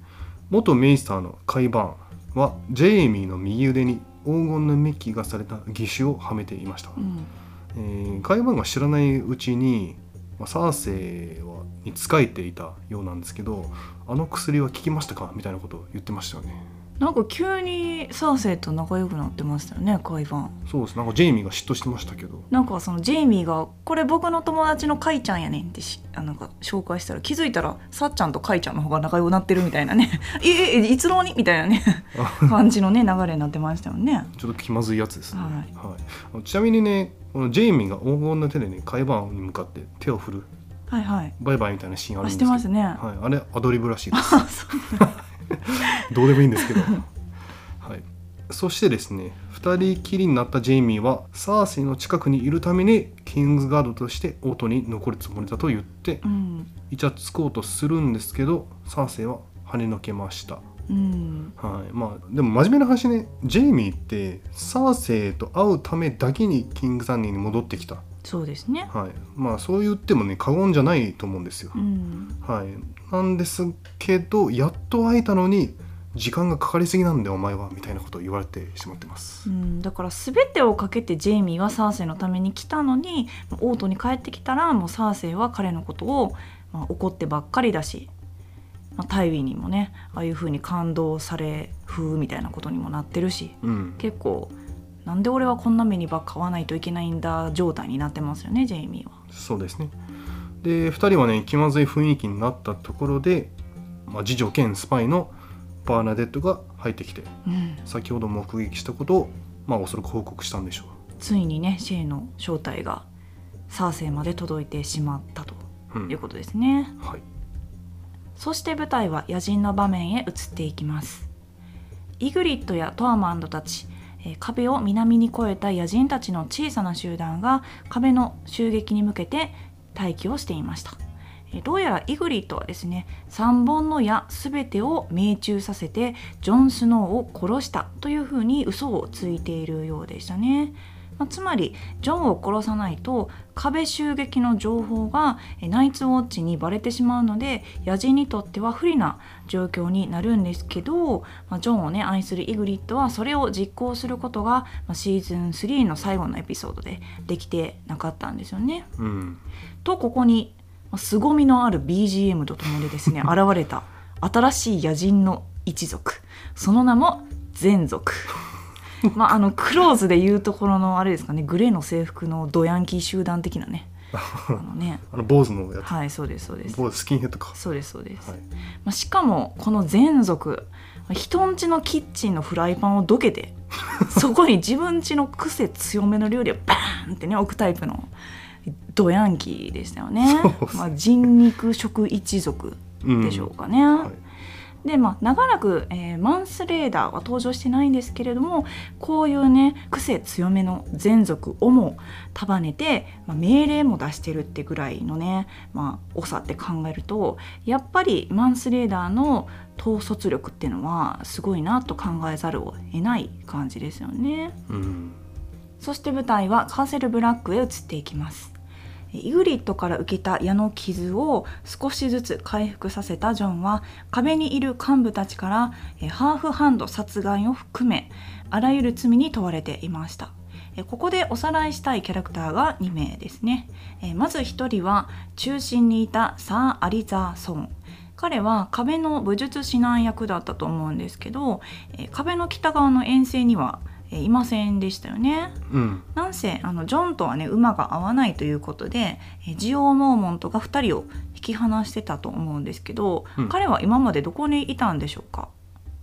元メイスターのカイバーンはジェイミーの右腕に黄金のメッキがされた義手をはめていました、うん。えーカイバーンが知らないうちに、まあ、サーセイはに仕えていたようなんですけどあの薬は効きましたか？みたいなことを言ってましたよねなんか急にサーセイと仲良くなってましたよねカイバン。そうです。なんかジェイミーが嫉妬してましたけど。なんかそのジェイミーが「これ僕の友達のカイちゃんやねん」ってしあなんか紹介したら気づいたらさっちゃんとカイちゃんの方が仲良くなってるみたいなね「えええいつの間に?」みたいなね。感じのね流れになってましたよね。ちょっと気まずいやつですね、はい。はい、ちなみにねこのジェイミーが黄金の手でねカイバーンに向かって手を振るはいはい。バイバイみたいなシーンあるんですけど。てますね。はい、あれアドリブらしいです。どうでもいいんですけど、はい、そしてですね2人きりになったジェイミーはサーセイの近くにいるためにキングズガードとしてオートに残るつもりだと言ってうん。イチャつこうとするんですけどサーセイは跳ねのけました、うん。はい、まあでも真面目な話ねジェイミーってサーセイと会うためだけにキングザンニーに戻ってきた、そうですね。はい、まあそう言ってもね過言じゃないと思うんですよ。う、ん。はい、なんですけどやっと会えたのに時間がかかりすぎなんだよお前はみたいなことを言われてしまってます。う。ん、だから全てをかけてジェイミーはサーセイのために来たのにオートに帰ってきたらもうサーセイは彼のことを、まあ、怒ってばっかりだし、まあ、タイウィにもねああいう風に感動され風みたいなことにもなってるしうん、結構なんで俺はこんな目にばっか合わないといけないんだ状態になってますよねジェイミーは。そうですね。で2人はね気まずい雰囲気になったところで、まあ、次女兼スパイのバーナデットが入ってきてうん、先ほど目撃したことを、まあ、おそらく報告したんでしょついにねシェイの正体がサーセイまで届いてしまったとということですね、はい。そして舞台は野人の場面へ移っていきます。イグリッドやトアマンドたちえ壁を南に越えた野人たちの小さな集団が壁の襲撃に向けて待機をしていました。どうやらイグリットはですね3本の矢全てを命中させてジョン・スノーを殺したというふうに嘘をついているようでしたね、まあつまりジョンを殺さないと壁襲撃の情報がえーナイツウォッチにバレてしまうので野人にとっては不利な状況になるんですけど、まあジョンをね愛するイグリッドはそれを実行することが、まあシーズン3の最後のエピソードでできてなかったんですよね。うんとここにまあ凄みのある BGM とともにですね 現れた新しい野人の一族その名も全族。まあ、あのクローズでいうところのあれですかね。グレーの制服のドヤンキー集団的なね。あのね。あの坊主のやつ、はいそうですそうです。坊主スキンヘッドか。そうですそうです、はい。まあ、しかもこの全族人んちのキッチンのフライパンをどけて そこに自分ちの癖強めの料理をバーンってね置くタイプのドヤンキーでしたよね。そうっすまあ、人肉食一族でしょうかね、はいでまあ長らく、えーマンスレーダーは登場してないんですけれどもこういうね癖強めの全族をも束ねて、まあ、命令も出してるってぐらいのね、まあ、長って考えるとやっぱりマンスレーダーの統率力っていうのはすごいなと考えざるを得ない感じですよね。うんそして舞台はカーセルブラックへ移っていきます。イグリッドから受けた矢の傷を少しずつ回復させたジョンは壁にいる幹部たちからハーフハンド殺害を含めあらゆる罪に問われていました。ここでおさらいしたいキャラクターが2名ですね。まず1人は中心にいたサー・アリザー・ソン。彼は壁の武術指南役だったと思うんですけど、壁の北側の遠征にはえいませんでしたよね。うん。なんせあのジョンとはね馬が合わないということでえジオウモーモントが2人を引き離してたと思うんですけど、うん。彼は今までどこにいたんでしょうか？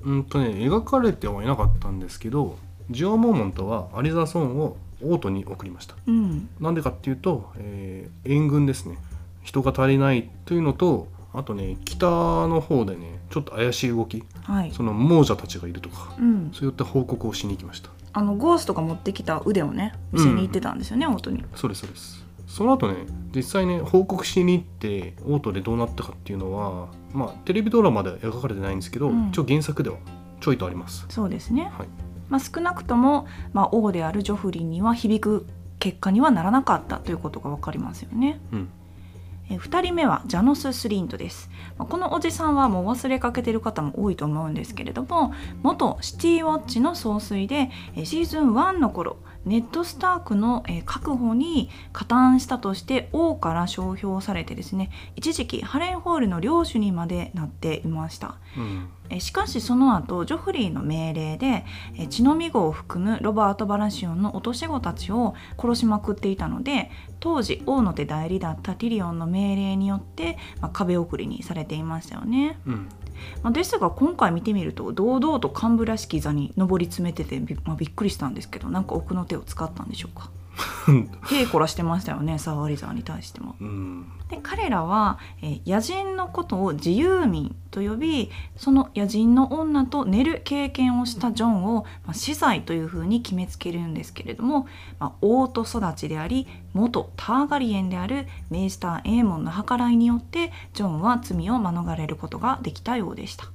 うんとね描かれてはいなかったんですけどジオモーモントはアリザソンをオートに送りました。うん。なんでかっていうと、えー援軍ですね。人が足りないというのとあとね北の方でねちょっと怪しい動き。はい、その亡者たちがいるとか。うん、そういった報告をしに行きました。あのゴーストが持ってきた腕をね見せに行ってたんですよね、オートに。そうですそうです。その後ね実際ね報告しに行ってオートでどうなったかっていうのはまあテレビドラマでは描かれてないんですけど、うん。一応原作ではちょいとあります。そうですね、はい。まあ、少なくとも、まあ、王であるジョフリンには響く結果にはならなかったということが分かりますよね。うんえ2人目はジャノス・スリントです。まあこのおじさんはもう忘れかけてる方も多いと思うんですけれども元シティウォッチの総帥でえシーズン1の頃ネット・スタークのえ確保に加担したとして王から商標されてですね一時期ハレンホールの領主にまでなっていました。うん。えしかしその後ジョフリーの命令でえ血のみ子を含むロバート・バラシオンの落とし子たちを殺しまくっていたので当時王の手代理だったティリオンの命令によって、まあ、壁送りにされていましたよね、うん。まあ、ですが今回見てみると堂々と幹部らしき座に上り詰めててび,、まあ、びっくりしたんですけどなんか奥の手を使ったんでしょうか？へいこらしてましたよねサーワリザーに対しても。うんで彼らは、えー野人のことを自由民と呼びその野人の女と寝る経験をしたジョンを、まあ、死罪というふうに決めつけるんですけれども、まあ、王と育ちであり元ターガリエンであるメイスター・エーモンの計らいによってジョンは罪を免れることができたようでした。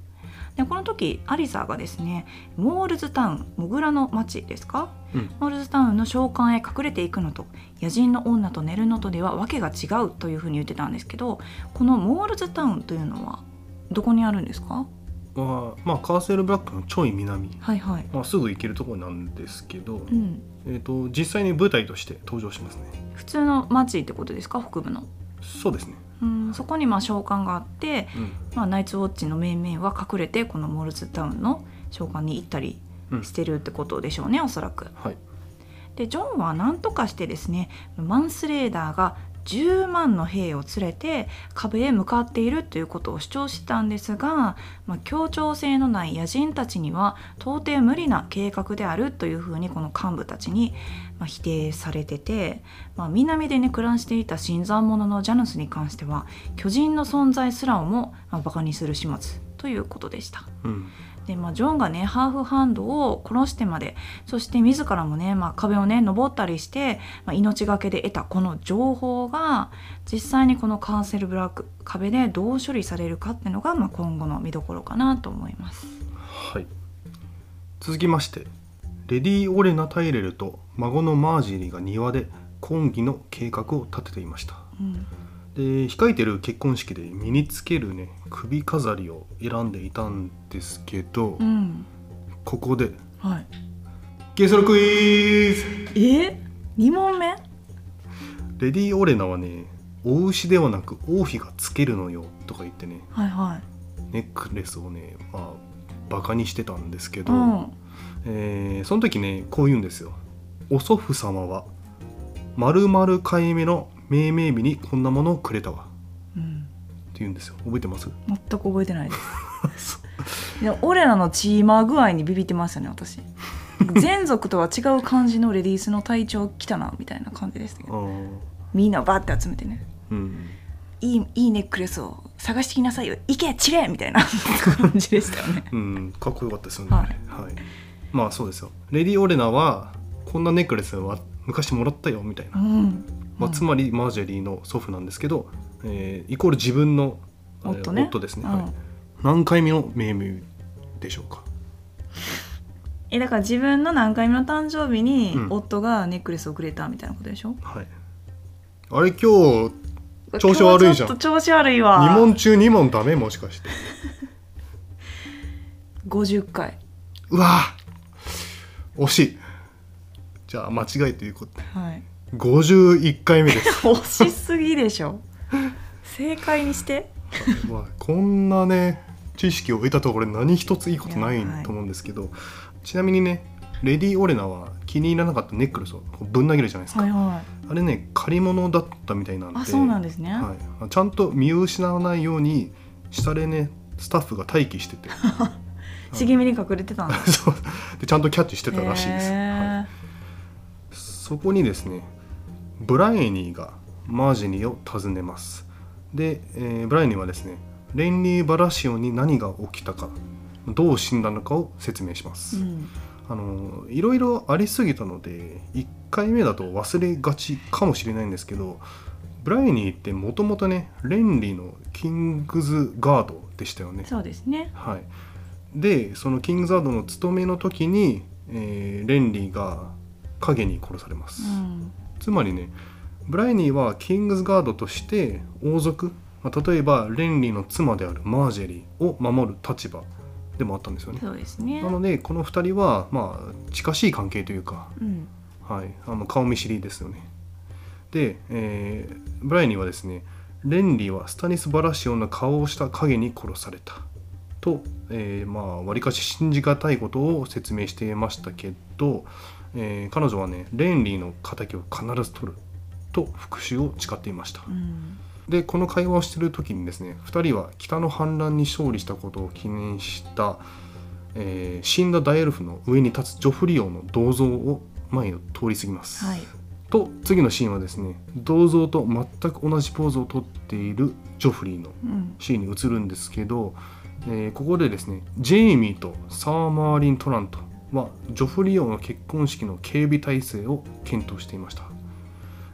でこの時アリサがですねモールズタウンモグラの町ですか？うん。モールズタウンの召喚へ隠れていくのと野人の女と寝るのとでは訳が違うというふうに言ってたんですけどこのモールズタウンというのはどこにあるんですか？まあ、まあカーセルブラックのちょい南、はいはい。まあ、すぐ行けるところなんですけど、うん、えー、と実際に舞台として登場しますね。普通の町ってことですか？北部の。そうですね、うん、そこにまあ召喚があって、うんまあ、ナイツウォッチの面々は隠れてこのモールズタウンの召喚に行ったりうんしてるってことでしょうね、おそらく。はいでジョンは何とかしてですねマンスレーダーが10万の兵を連れて壁へ向かっているということを主張したんですが、まあ、協調性のない野人たちには到底無理な計画であるというふうにこの幹部たちに否定されてて、まあ、南でね暮らしていた新参者のジャヌスに関しては巨人の存在すらをもバカにする始末ということでした。うんで、まあ、ジョンがねハーフハンドを殺してまでそして自らもね、まあ、壁をね登ったりして、まあ、命がけで得たこの情報が実際にこのカーセルブラック壁でどう処理されるかっていうのが、まあ、今後の見どころかなと思います。はい。続きましてレディ・オレナ・タイレルと孫のマージェリーが庭で婚儀の計画を立てていました。うんで控えてる結婚式で身につけるね首飾りを選んでいたんですけど、うん。ここで。はい、ゲストクイズ。え？2問目？レディ・オレナはねお牛ではなく王妃がつけるのよとか言ってね。はいはい。ネックレスをねまあバカにしてたんですけど、うん。えーその時ねこう言うんですよ。お祖父様は回目の命名日にこんなものをくれたわ。うん、って言うんですよ。覚えてます？全く覚えてないです。いや俺らのチーマー具合にビビってましたね私。前族とは違う感じのレディースの体調来たなみたいな感じでしたけど。みんなバーって集めてね。うん。いいいいネックレスを探してきなさいよ。行け散れみたいな 感じでしたよね。うん。かっこよかったですよね。はい。はい、まあそうですよ。レディ・オレナはこんなネックレスは昔もらったよみたいな、うんまあ、つまりマージェリーの祖父なんですけど、えーイコール自分の、えー夫ね。夫ですね、うん。はい、何回目の命名でしょうか？えだから自分の何回目の誕生日にうん。夫がネックレスをくれたみたいなことでしょ、はい。あれ今日調子悪いじゃん。今日ちょっと調子悪いわ。2問中2問ダメ？もしかして。50回。うわ惜しい。じゃあ間違いということで。はい51回目です。惜しすぎでしょ。正解にして。まあこんなね知識を得たところで何一ついいことないと思うんですけど、ちなみにねレディ・オレナは気に入らなかったネックレスをぶん投げるじゃないですか、はいはい。あれね借り物だったみたいなんであそうなんですね、はい、ちゃんと見失わないように下でねスタッフが待機してて。茂みに隠れてたんだ。そう。でちゃんとキャッチしてたらしいです、へはい。ーそこにですねブライニーがマージェニーを訪ねます。で、えーブライニーはですねレンリー・バラシオンに何が起きたかどう死んだのかを説明します、うん。あのいろいろありすぎたので1回目だと忘れがちかもしれないんですけどブライニーってもともとねレンリーのキングズガードでしたよね。そうですね。はい、でそのキングズガードの務めの時に、えーレンリーが影に殺されます、うんつまりねブライニーはキングズガードとして王族、まあ、例えばレンリーの妻であるマージェリーを守る立場でもあったんですよね。そうですね。なのでこの2人はまあ近しい関係というか、うん。はい、あの顔見知りですよね。で、えーブライニーはですねレンリーはスタニス・バラシオンの顔をした影に殺された。と、えーまあわりかし信じがたいことを説明していましたけど、えー彼女はねレンリーの敵を必ず取ると復讐を誓っていました。うん。でこの会話をしている時にですね2人は北の反乱に勝利したことを記念した、えー死んだ大エルフの上に立つジョフリ王の銅像を前を通り過ぎます、はい。と次のシーンはですね銅像と全く同じポーズをとっているジョフリーのうん。シーンに移るんですけど、えーここでですねジェイミーとサー・マーリン・トラントはジョフリー王の結婚式の警備体制を検討していました。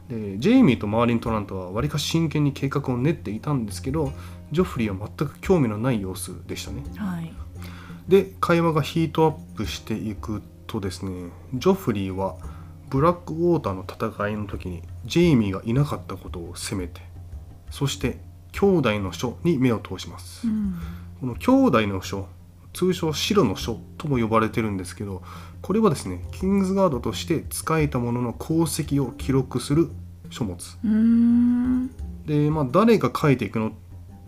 でジェイミーとマーリン・トラントはわりかし真剣に計画を練っていたんですけどジョフリーは全く興味のない様子でしたね。はい。で会話がヒートアップしていくとですねジョフリーはブラックウォーターの戦いの時にジェイミーがいなかったことを責めてそして兄弟の書に目を通します、うん。この兄弟の書通称白の書とも呼ばれてるんですけどこれはですねキングズガードとして仕えた者の功績を記録する書物。でまあ誰が書いていくの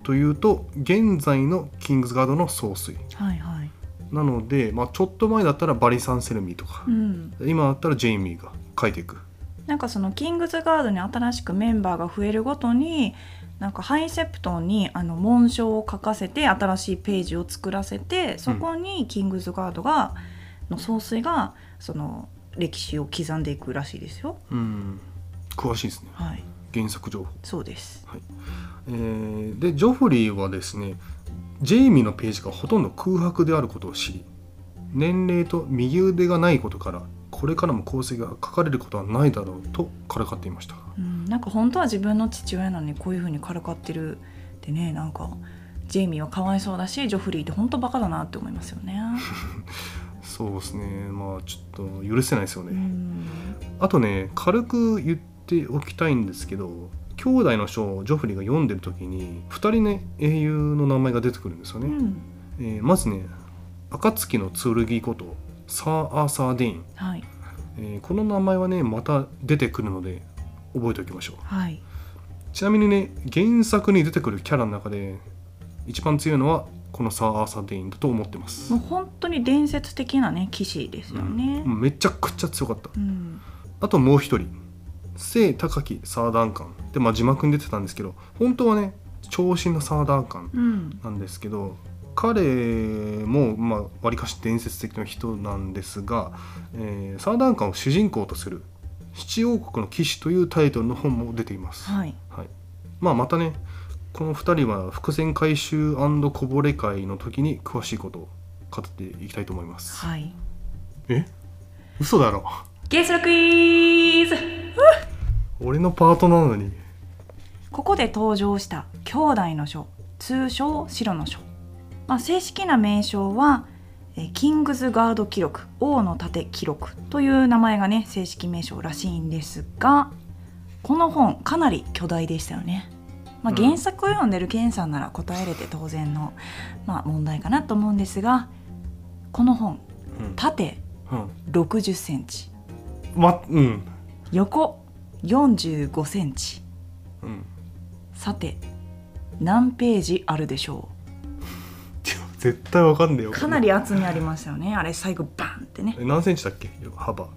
というと現在のキングズガードの総帥。はいはい。なので、まあ、ちょっと前だったらバリサン・セルミーとか。う、ん。今だったらジェイミーが書いていく。なんかそのキングズガードに新しくメンバーが増えるごとになんかハイセプトンにあの紋章を書かせて新しいページを作らせてそこにキングズガードが、の総帥がその歴史を刻んでいくらしいですよ。うん。詳しいですね。はい、原作情報。そうです。えーでジョフリーはですねジェイミーのページがほとんど空白であることを知り年齢と右腕がないことからこれからも功績が書かれることはないだろうとからかっていました。うん、なんか本当は自分の父親なのにこういう風にからかってるってねなんかジェイミーはかわいそうだしジョフリーって本当バカだなって思いますよね。そうですね。まあちょっと許せないですよね、うん。あとね軽く言っておきたいんですけど兄弟の書をジョフリーが読んでる時に2人ね英雄の名前が出てくるんですよね、うん。えーまずね暁の剣ことサー・アーサー・デイン、はい。えーこの名前はねまた出てくるので覚えておきましょう。はい。ちなみにね原作に出てくるキャラの中で一番強いのはこのサー・アーサー・デインだと思ってます。もう本当に伝説的なね騎士ですよね。うん。めちゃくちゃ強かった。うん。あともう一人。聖高きサーダンカンで、まあ、字幕に出てたんですけど本当はね長身のサーダンカンうん。なんですけど彼もまあ割かし伝説的な人なんですが、えーサーダンカンを主人公とする「七王国の騎士」というタイトルの本も出ています。はい。はい、まあまたねこの2人は伏線回収こぼれ会の時に詳しいことを語っていきたいと思います。はい。え？嘘だろ。ゲストクイズ。俺のパートなのに。ここで登場した兄弟の書通称白の書、まあ、正式な名称はえーキングズガード記録王の盾記録という名前がね正式名称らしいんですがこの本かなり巨大でしたよね、まあ、うん。原作を読んでるケンさんなら答えれて当然の、まあ、問題かなと思うんですがこの本うん。縦うん。60センチ。まうん。横45センチ。うん。さて何ページあるでしょいや絶対わかんねえよ。うかなり厚みありましたよね。あれ最後バンってね。え何センチだっけ？幅。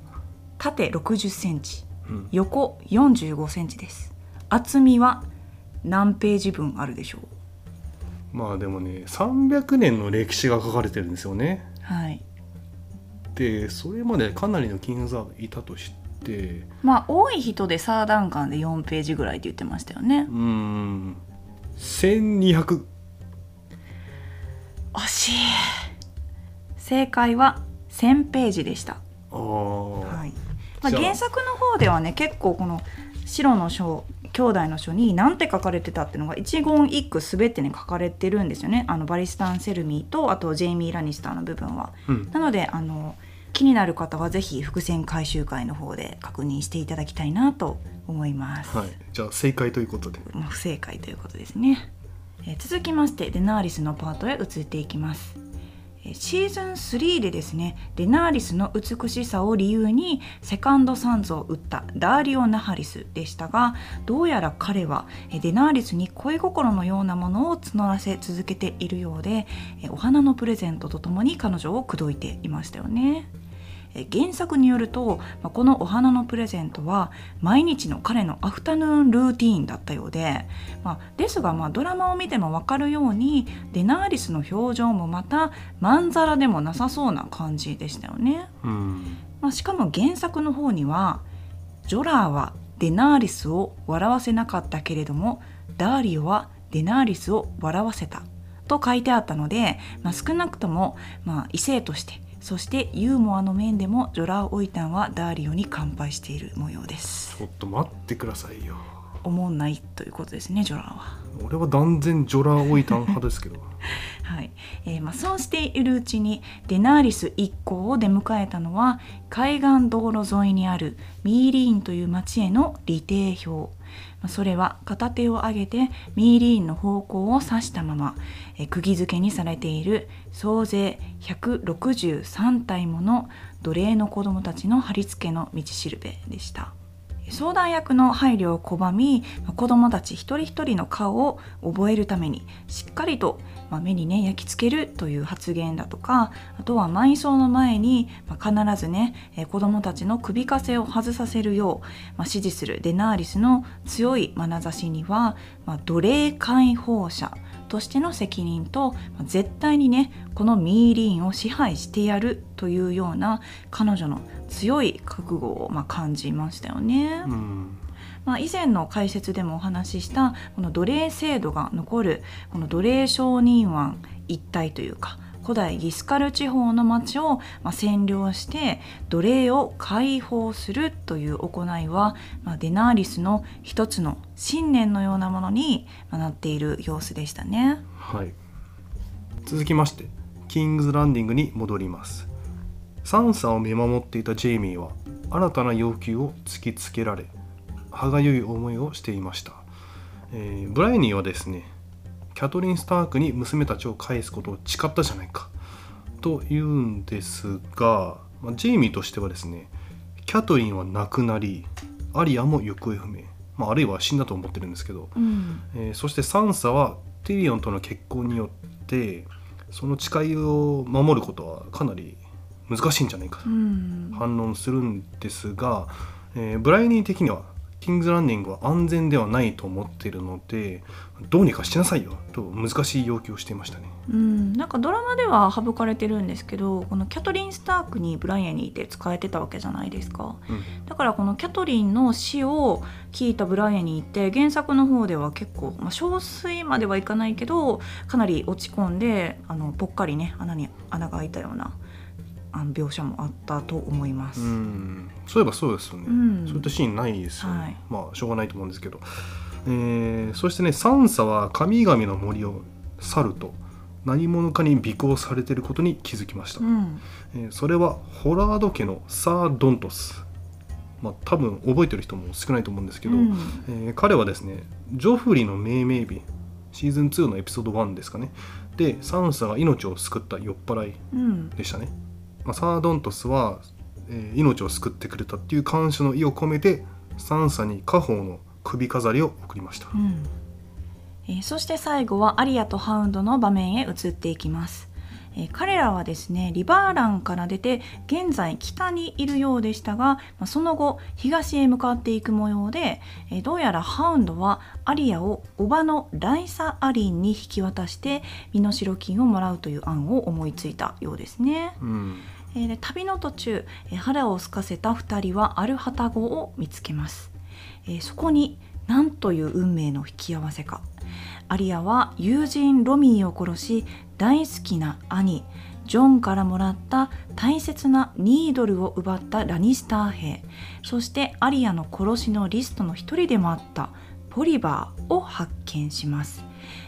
縦60センチ。うん。横45センチです。厚みは何ページ分あるでしょう？まあでもね300年の歴史が書かれてるんですよね。はい。でそれまでかなりのキングザードいたとして。まあ多い人でサーダンカンで4ページぐらいって言ってましたよね。うーん1200惜しい。正解は1000ページでした。ああ、はい。まあ原作の方ではね結構この白の書兄弟の書に何て書かれてたっていうのが一言一句全てね書かれてるんですよね。あのバリスタン・セルミーとあとジェイミー・ラニスターの部分は。うん。なのであの気になる方はぜひ伏線回収会の方で確認していただきたいなと思います。はい、じゃあ正解ということで。まあ不正解ということですね、え続きましてデナーリスのパートへ移っていきます。シーズン3でですねデナーリスの美しさを理由にセカンドサンズを打ったダーリオ・ナハリスでしたがどうやら彼はデナーリスに恋心のようなものを募らせ続けているようでお花のプレゼントとともに彼女を口説いていましたよね。えー原作によると、まあこのお花のプレゼントは毎日の彼のアフタヌーンルーティーンだったようで、まあ、ですがまあドラマを見ても分かるようにデナーリスの表情もまたまんざらでもなさそうな感じでしたよね。うんまあ、しかも原作の方にはジョラーはデナーリスを笑わせなかったけれどもダーリオはデナーリスを笑わせたと書いてあったので、まあ、少なくともまあ異性としてそしてユーモアの面でもジョラー・オイタンはダーリオに乾杯している模様です。ちょっと待ってくださいよ思んないということですねジョラーは。俺は断然ジョラーオイタン派ですけど はいえーまあ、そうしているうちにデナーリス一行を出迎えたのは海岸道路沿いにあるミーリーンという町への履定表まあそれは片手を上げてミーリーンの方向を指したまま釘付けにされている総勢163体もの奴隷の子供たちの貼り付けの道しるべでした。相談役の配慮を拒み子どもたち一人一人の顔を覚えるためにしっかりと目にね焼き付けるという発言だとかあとは埋葬の前に必ずね子どもたちの首かせを外させるよう指示するデナーリスの強い眼差しには奴隷解放者としての責任と絶対にねこのミーリーンを支配してやるというような彼女の強い覚悟をま感じましたよね。うんまあ、以前の解説でもお話ししたこの奴隷制度が残るこの奴隷商人湾一帯というか古代ギスカル地方の町を占領して奴隷を解放するという行いは、まあ、デナーリスの一つの信念のようなものになっている様子でしたね。はい続きましてキングズランディングに戻りますサンサを見守っていたジェイミーは新たな要求を突きつけられ歯がゆい思いをしていました、えーブライニーはですねキャトリン・スタークに娘たちを返すことを誓ったじゃないか。と言うんですが、まあジェイミーとしてはですねキャトリンは亡くなりアリアも行方不明、まあ、あるいは死んだと思ってるんですけど、うん。えーそしてサンサはティリオンとの結婚によってその誓いを守ることはかなり難しいんじゃないかとうん。反論するんですが、えーブライニー的にはキングズランディングは安全ではないと思っているのでどうにかしなさいよ。と難しい要求をしていましたね。うん、なんかドラマでは省かれてるんですけどこのキャトリン・スタークにブライアンにいて使えてたわけじゃないですか。うん。だからこのキャトリンの死を聞いたブライアンにいて原作の方では結構、まあ、憔悴まではいかないけどかなり落ち込んであのぽっかりね穴に穴が開いたようなあの描写もあったと思います。うんそういえばそうですよね、うんそういったシーンないですよね、はいまあしょうがないと思うんですけど、えーそしてねサンサは神々の森を去ると何者かに尾行されていることに気づきました、うんえーそれはホラード家のサー・ドントスまあ多分覚えてる人も少ないと思うんですけど、うんえー彼はですねジョフリの命名日シーズン2のエピソード1ですかねでサンサが命を救った酔っ払いでしたね、まあ、サードントスは、えー命を救ってくれたっていう感謝の意を込めてサンサに家宝の首飾りを贈りました、うん。えーそして最後はアリアとハウンドの場面へ移っていきます、えー彼らはですねリバーランから出て現在北にいるようでしたが、まあその後東へ向かっていく模様で、えーどうやらハウンドはアリアを叔母のライサ・アリンに引き渡して身代金をもらうという案を思いついたようですね。うんで旅の途中、腹を空かせた2人はある旅籠を見つけます、そこに何という運命の引き合わせか。アリアは友人ロミーを殺し大好きな兄ジョンからもらった大切なニードルを奪ったラニスター兵。そしてアリアの殺しのリストの一人でもあった。ポリバーを発見します、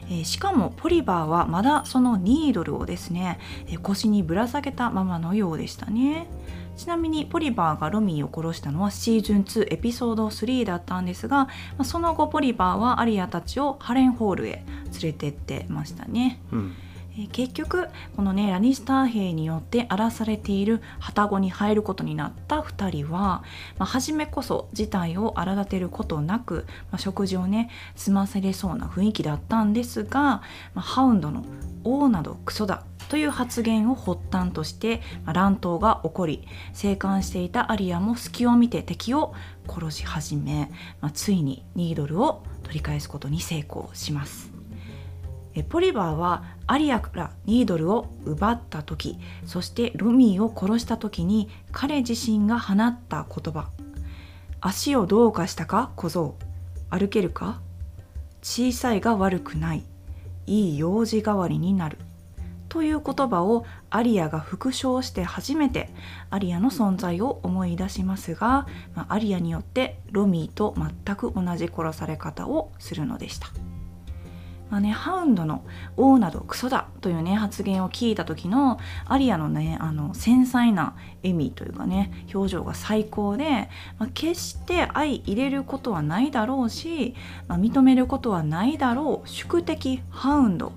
えーしかもポリバーはまだそのニードルをですねえー腰にぶら下げたままのようでしたね。ちなみにポリバーがロミーを殺したのはシーズン2エピソード3だったんですが、まその後ポリバーはアリアたちをハレンホールへ連れてってましたね。うん。え結局このねラニスター兵によって荒らされている旅籠に入ることになった2人は、まあ、初めこそ事態を荒立てることなく、まあ、食事をね済ませれそうな雰囲気だったんですが、まあ、ハウンドの「王などクソだ」という発言を発端として、ま乱闘が起こり生還していたアリアも隙を見て敵を殺し始め、ま、ついにニードルを取り返すことに成功します。ポリバーはアリアからニードルを奪った時そしてルミーを殺した時に彼自身が放った言葉「足をどうかしたか小僧。歩けるか？小さいが悪くない。いい用事代わりになる」という言葉をアリアが復唱して初めてアリアの存在を思い出しますが、まあアリアによってロミーと全く同じ殺され方をするのでした。まあね、ハウンドの「王などクソだ」というね発言を聞いた時のアリアのねあの繊細な笑みというかね表情が最高で、まあ、決して相入れることはないだろうし、まあ認めることはないだろう宿敵ハウンド。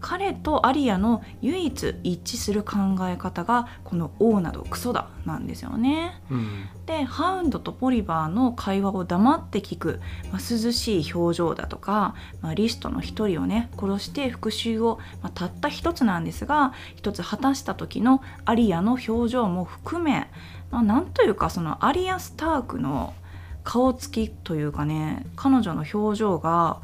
彼とアリアの唯一一致する考え方がこの「王などクソだ」なんですよね。うんでハウンドとポリバーの会話を黙って聞く、まあ、涼しい表情だとか、まあ、リストの一人をね殺して復讐を、まあ、たった一つなんですが一つ果たした時のアリアの表情も含め、まあ、なんというかそのアリア・スタークの顔つきというかね彼女の表情が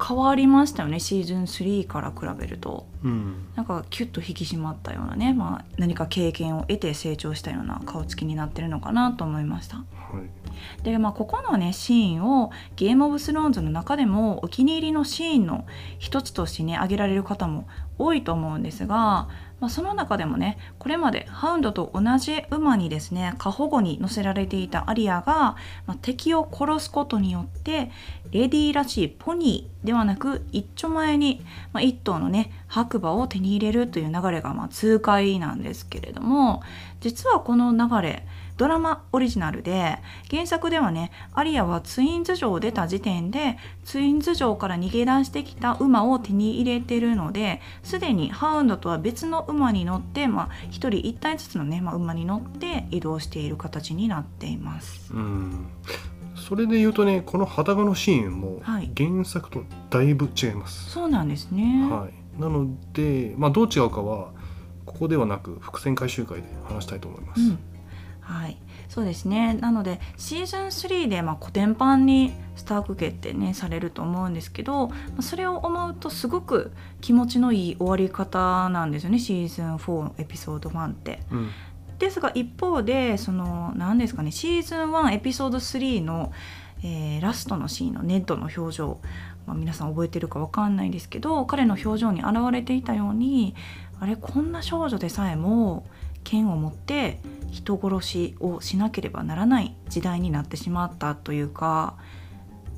変わりましたよねシーズン3から比べると。うんなんかキュッと引き締まったようなね、まあ、何か経験を得て成長したような顔つきになってるのかなと思いました。はいでまあここのねシーンをゲームオブスローンズの中でもお気に入りのシーンの一つとしてね挙げられる方も多いと思うんですが、まあ、その中でもねこれまでハウンドと同じ馬にですね過保護に乗せられていたアリアが、まあ、敵を殺すことによってレディーらしいポニーではなく一丁前に、まあ、一頭のね白馬を手に入れるという流れがまあ痛快なんですけれども実はこの流れドラマオリジナルで原作ではねアリアはツインズ城を出た時点でツインズ城から逃げ出してきた馬を手に入れてるのですでにハウンドとは別の馬に乗って、まあ、1人1体ずつのね、まあ、馬に乗って移動している形になっています。うん。それで言うとねこの裸のシーンもはい。原作とだいぶ違います、そうなんですね、はい、なので、まあ、どう違うかはここではなく伏線回収会で話したいと思います、うんはい、そうですね。なのでシーズン3でまあ古典版にスターク家ってねされると思うんですけどまあそれを思うとすごく気持ちのいい終わり方なんですよねシーズン4のエピソード1って。うん。ですが一方でその何ですかねシーズン1エピソード3の、えーラストのシーンのネッドの表情、まあ、皆さん覚えてるかわかんないですけど彼の表情に現れていたようにあれこんな少女でさえも剣を持って人殺しをしなければならない時代になってしまったというか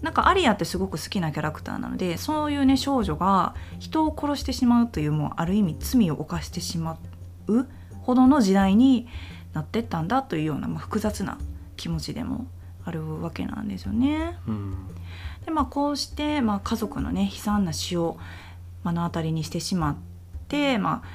なんかアリアってすごく好きなキャラクターなのでそういうね少女が人を殺してしまうというもうある意味罪を犯してしまうほどの時代になってったんだというような、まあ、複雑な気持ちでもあるわけなんですよね。うんでまあこうして、まあ、家族のね悲惨な死を目の当たりにしてしまって、まあ、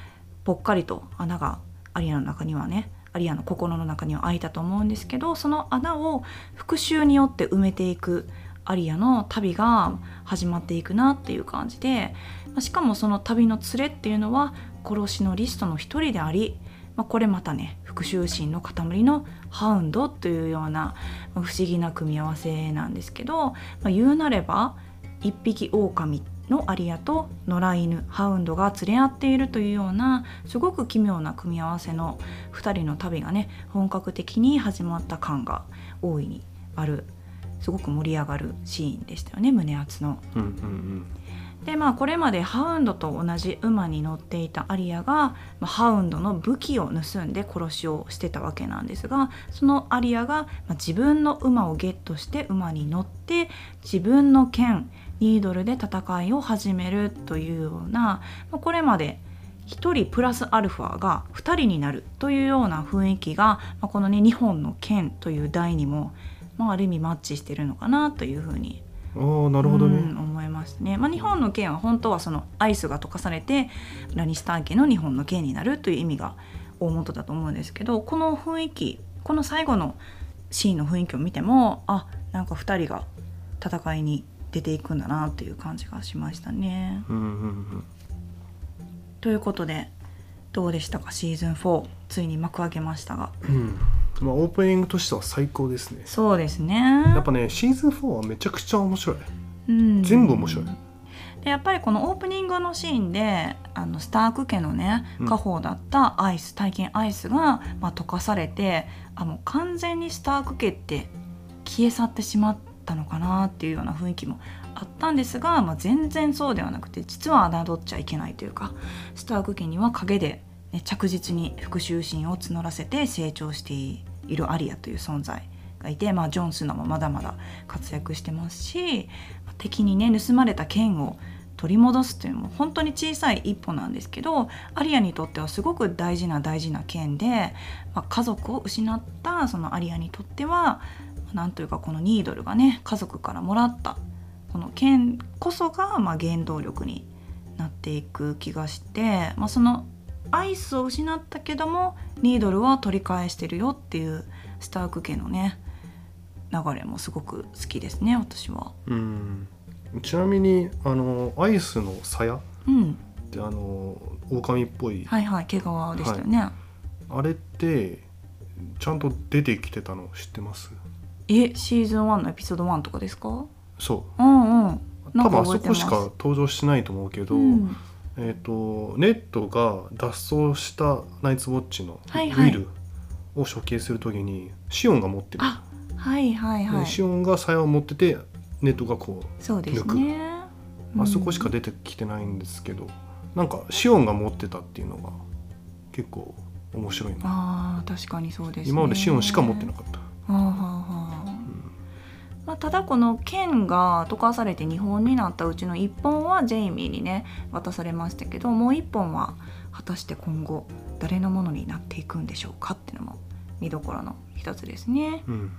ぽっかりと穴がアリアの中にはねアリアの心の中には開いたと思うんですけどその穴を復讐によって埋めていくアリアの旅が始まっていくなっていう感じで、しかもその旅の連れっていうのは殺しのリストの一人であり、まあ、これまたね復讐心の塊のハウンドというような不思議な組み合わせなんですけど、まあ、言うなれば一匹狼ってのアリアと野良犬ハウンドが連れ合っているというようなすごく奇妙な組み合わせの2人の旅がね本格的に始まった感が大いにあるすごく盛り上がるシーンでしたよね胸熱の。うんうんでまあこれまでハウンドと同じ馬に乗っていたアリアが、まあハウンドの武器を盗んで殺しをしてたわけなんですがそのアリアが、まあ自分の馬をゲットして馬に乗って自分の剣ニードルで戦いを始めるというような、まあこれまで1人プラスアルファが2人になるというような雰囲気が、まあこのね2本の剣という台にも、まあ、ある意味マッチしてるのかなというふうにあなるほどね、うん思いますね。まあ、日本の剣は本当はそのアイスが溶かされてラニスター家の日本の剣になるという意味が大元だと思うんですけどこの雰囲気この最後のシーンの雰囲気を見てもあなんか2人が戦いに出ていくんだなっていう感じがしましたね。うんうんうん。ということでどうでしたか？シーズン4ついに幕開けましたが。うん。まあ、オープニングとしては最高ですね。そうですね。やっぱねシーズン4はめちゃくちゃ面白い。うん。全部面白い。でやっぱりこのオープニングのシーンであのスターク家のねうん。家宝だったアイス、体験アイスが、まあ、溶かされてあもう完全にスターク家って消え去ってしまったのかなっていうような雰囲気もあったんですが、まあ、全然そうではなくて実は侮っちゃいけないというかスターク家には陰で、ね、着実に復讐心を募らせて成長しているアリアという存在がいて、まあ、ジョン・スナもまだまだ活躍してますし敵にね盗まれた剣を取り戻すというのも本当に小さい一歩なんですけどアリアにとってはすごく大事な大事な剣で、まあ、家族を失ったそのアリアにとってはなんというかこのニードルがね家族からもらったこの剣こそがまあ原動力になっていく気がして、まあ、そのアイスを失ったけどもニードルは取り返してるよっていうスターク家のね流れもすごく好きですね私は。うんちなみにあのアイスの鞘っうん、てあの狼っぽい、はいはい毛皮でしたよね。あれってちゃんと出てきてたの知ってます？えシーズン1のエピソード1とかですか？そうんうん。うなんか多分あそこしか登場してないと思うけど、うんえっ、とネットが脱走したナイツウォッチのウはいはいィルを処刑するときにシオンが持ってる、あはいはいはい。でシオンが鞘を持っててネットがこそうですね。うあそこしかで。出てきてないんですけど、なんかシオンが持ってたっていうのが結構面白いな、ああ確かにそうです、ね。今までシオンしか持ってなかった、はあはあはあまあ、ただこの剣が溶かされて2本になったうちの1本はジェイミーにね渡されましたけどもう1本は果たして今後誰のものになっていくんでしょうかっていうのも見どころの一つですね。うん。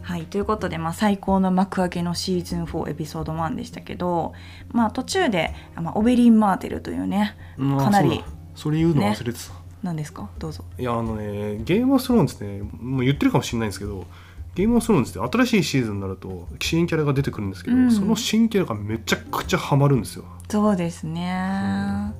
はいということで、まあ、最高の幕開けのシーズン4エピソード1でしたけど、まあ、途中で、まあ、オベリン・マーテルというねかなりそれ言うの忘れてた、何ですか？どうぞ。いやあのねゲームオブスローンズねもう言ってるかもしれないんですけどゲームオブスローンズって新しいシーズンになると新キャラが出てくるんですけど、うん。その新キャラがめちゃくちゃハマるんですよ。そうですね、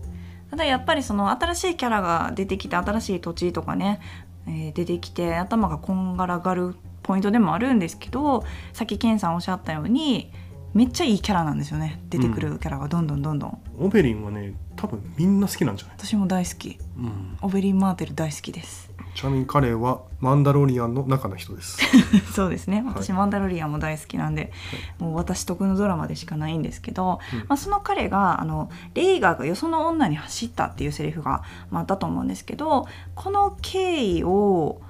ただやっぱりその新しいキャラが出てきて新しい土地とかね、えー出てきて頭がこんがらがるポイントでもあるんですけどさっきケンさんおっしゃったようにめっちゃいいキャラなんですよね。出てくるキャラがどんどんどんどん、オベリンはね多分みんな好きなんじゃない、私も大好き。うん、オベリン・マーテル大好きですちなみに彼はマンダロリアンの中の人です。そうですね。私、はい。マンダロリアンも大好きなんで、もう私得のドラマでしかないんですけど、うん。まあ、その彼があのレイガーがよその女に走ったっていうセリフが、まあ、あったと思うんですけどこの経緯を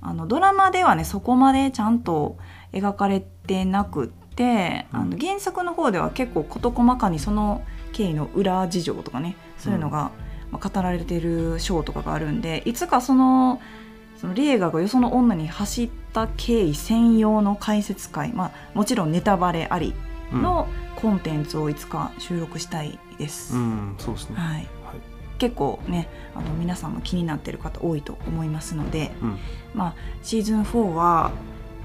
あのドラマではねそこまでちゃんと描かれてなくって、あうん。の原作の方では結構事細かにその経緯の裏事情とかねそういうのが、まあ、語られてる章とかがあるんでいつかそのそのレーガーがよその女に走った経緯専用の解説会、まあ、もちろんネタバレありうん、のコンテンツをいつか収録したいです。うん、そうですね、はい、はい。結構ねあの皆さんも気になってる方多いと思いますので、うん。まあ、シーズン4は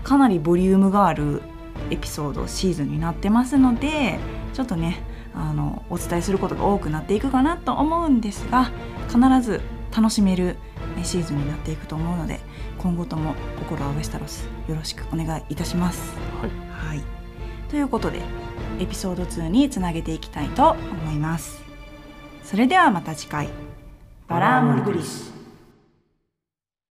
かなりボリュームがあるエピソードシーズンになってますのでちょっとねあのお伝えすることが多くなっていくかなと思うんですが必ず楽しめるねシーズンになっていくと思うので今後とも「心はウェスタロス」よろしくお願いいたします。はいはい、ということでエピソード2につなげていきたいと思います。それではまた次回バラームルグリス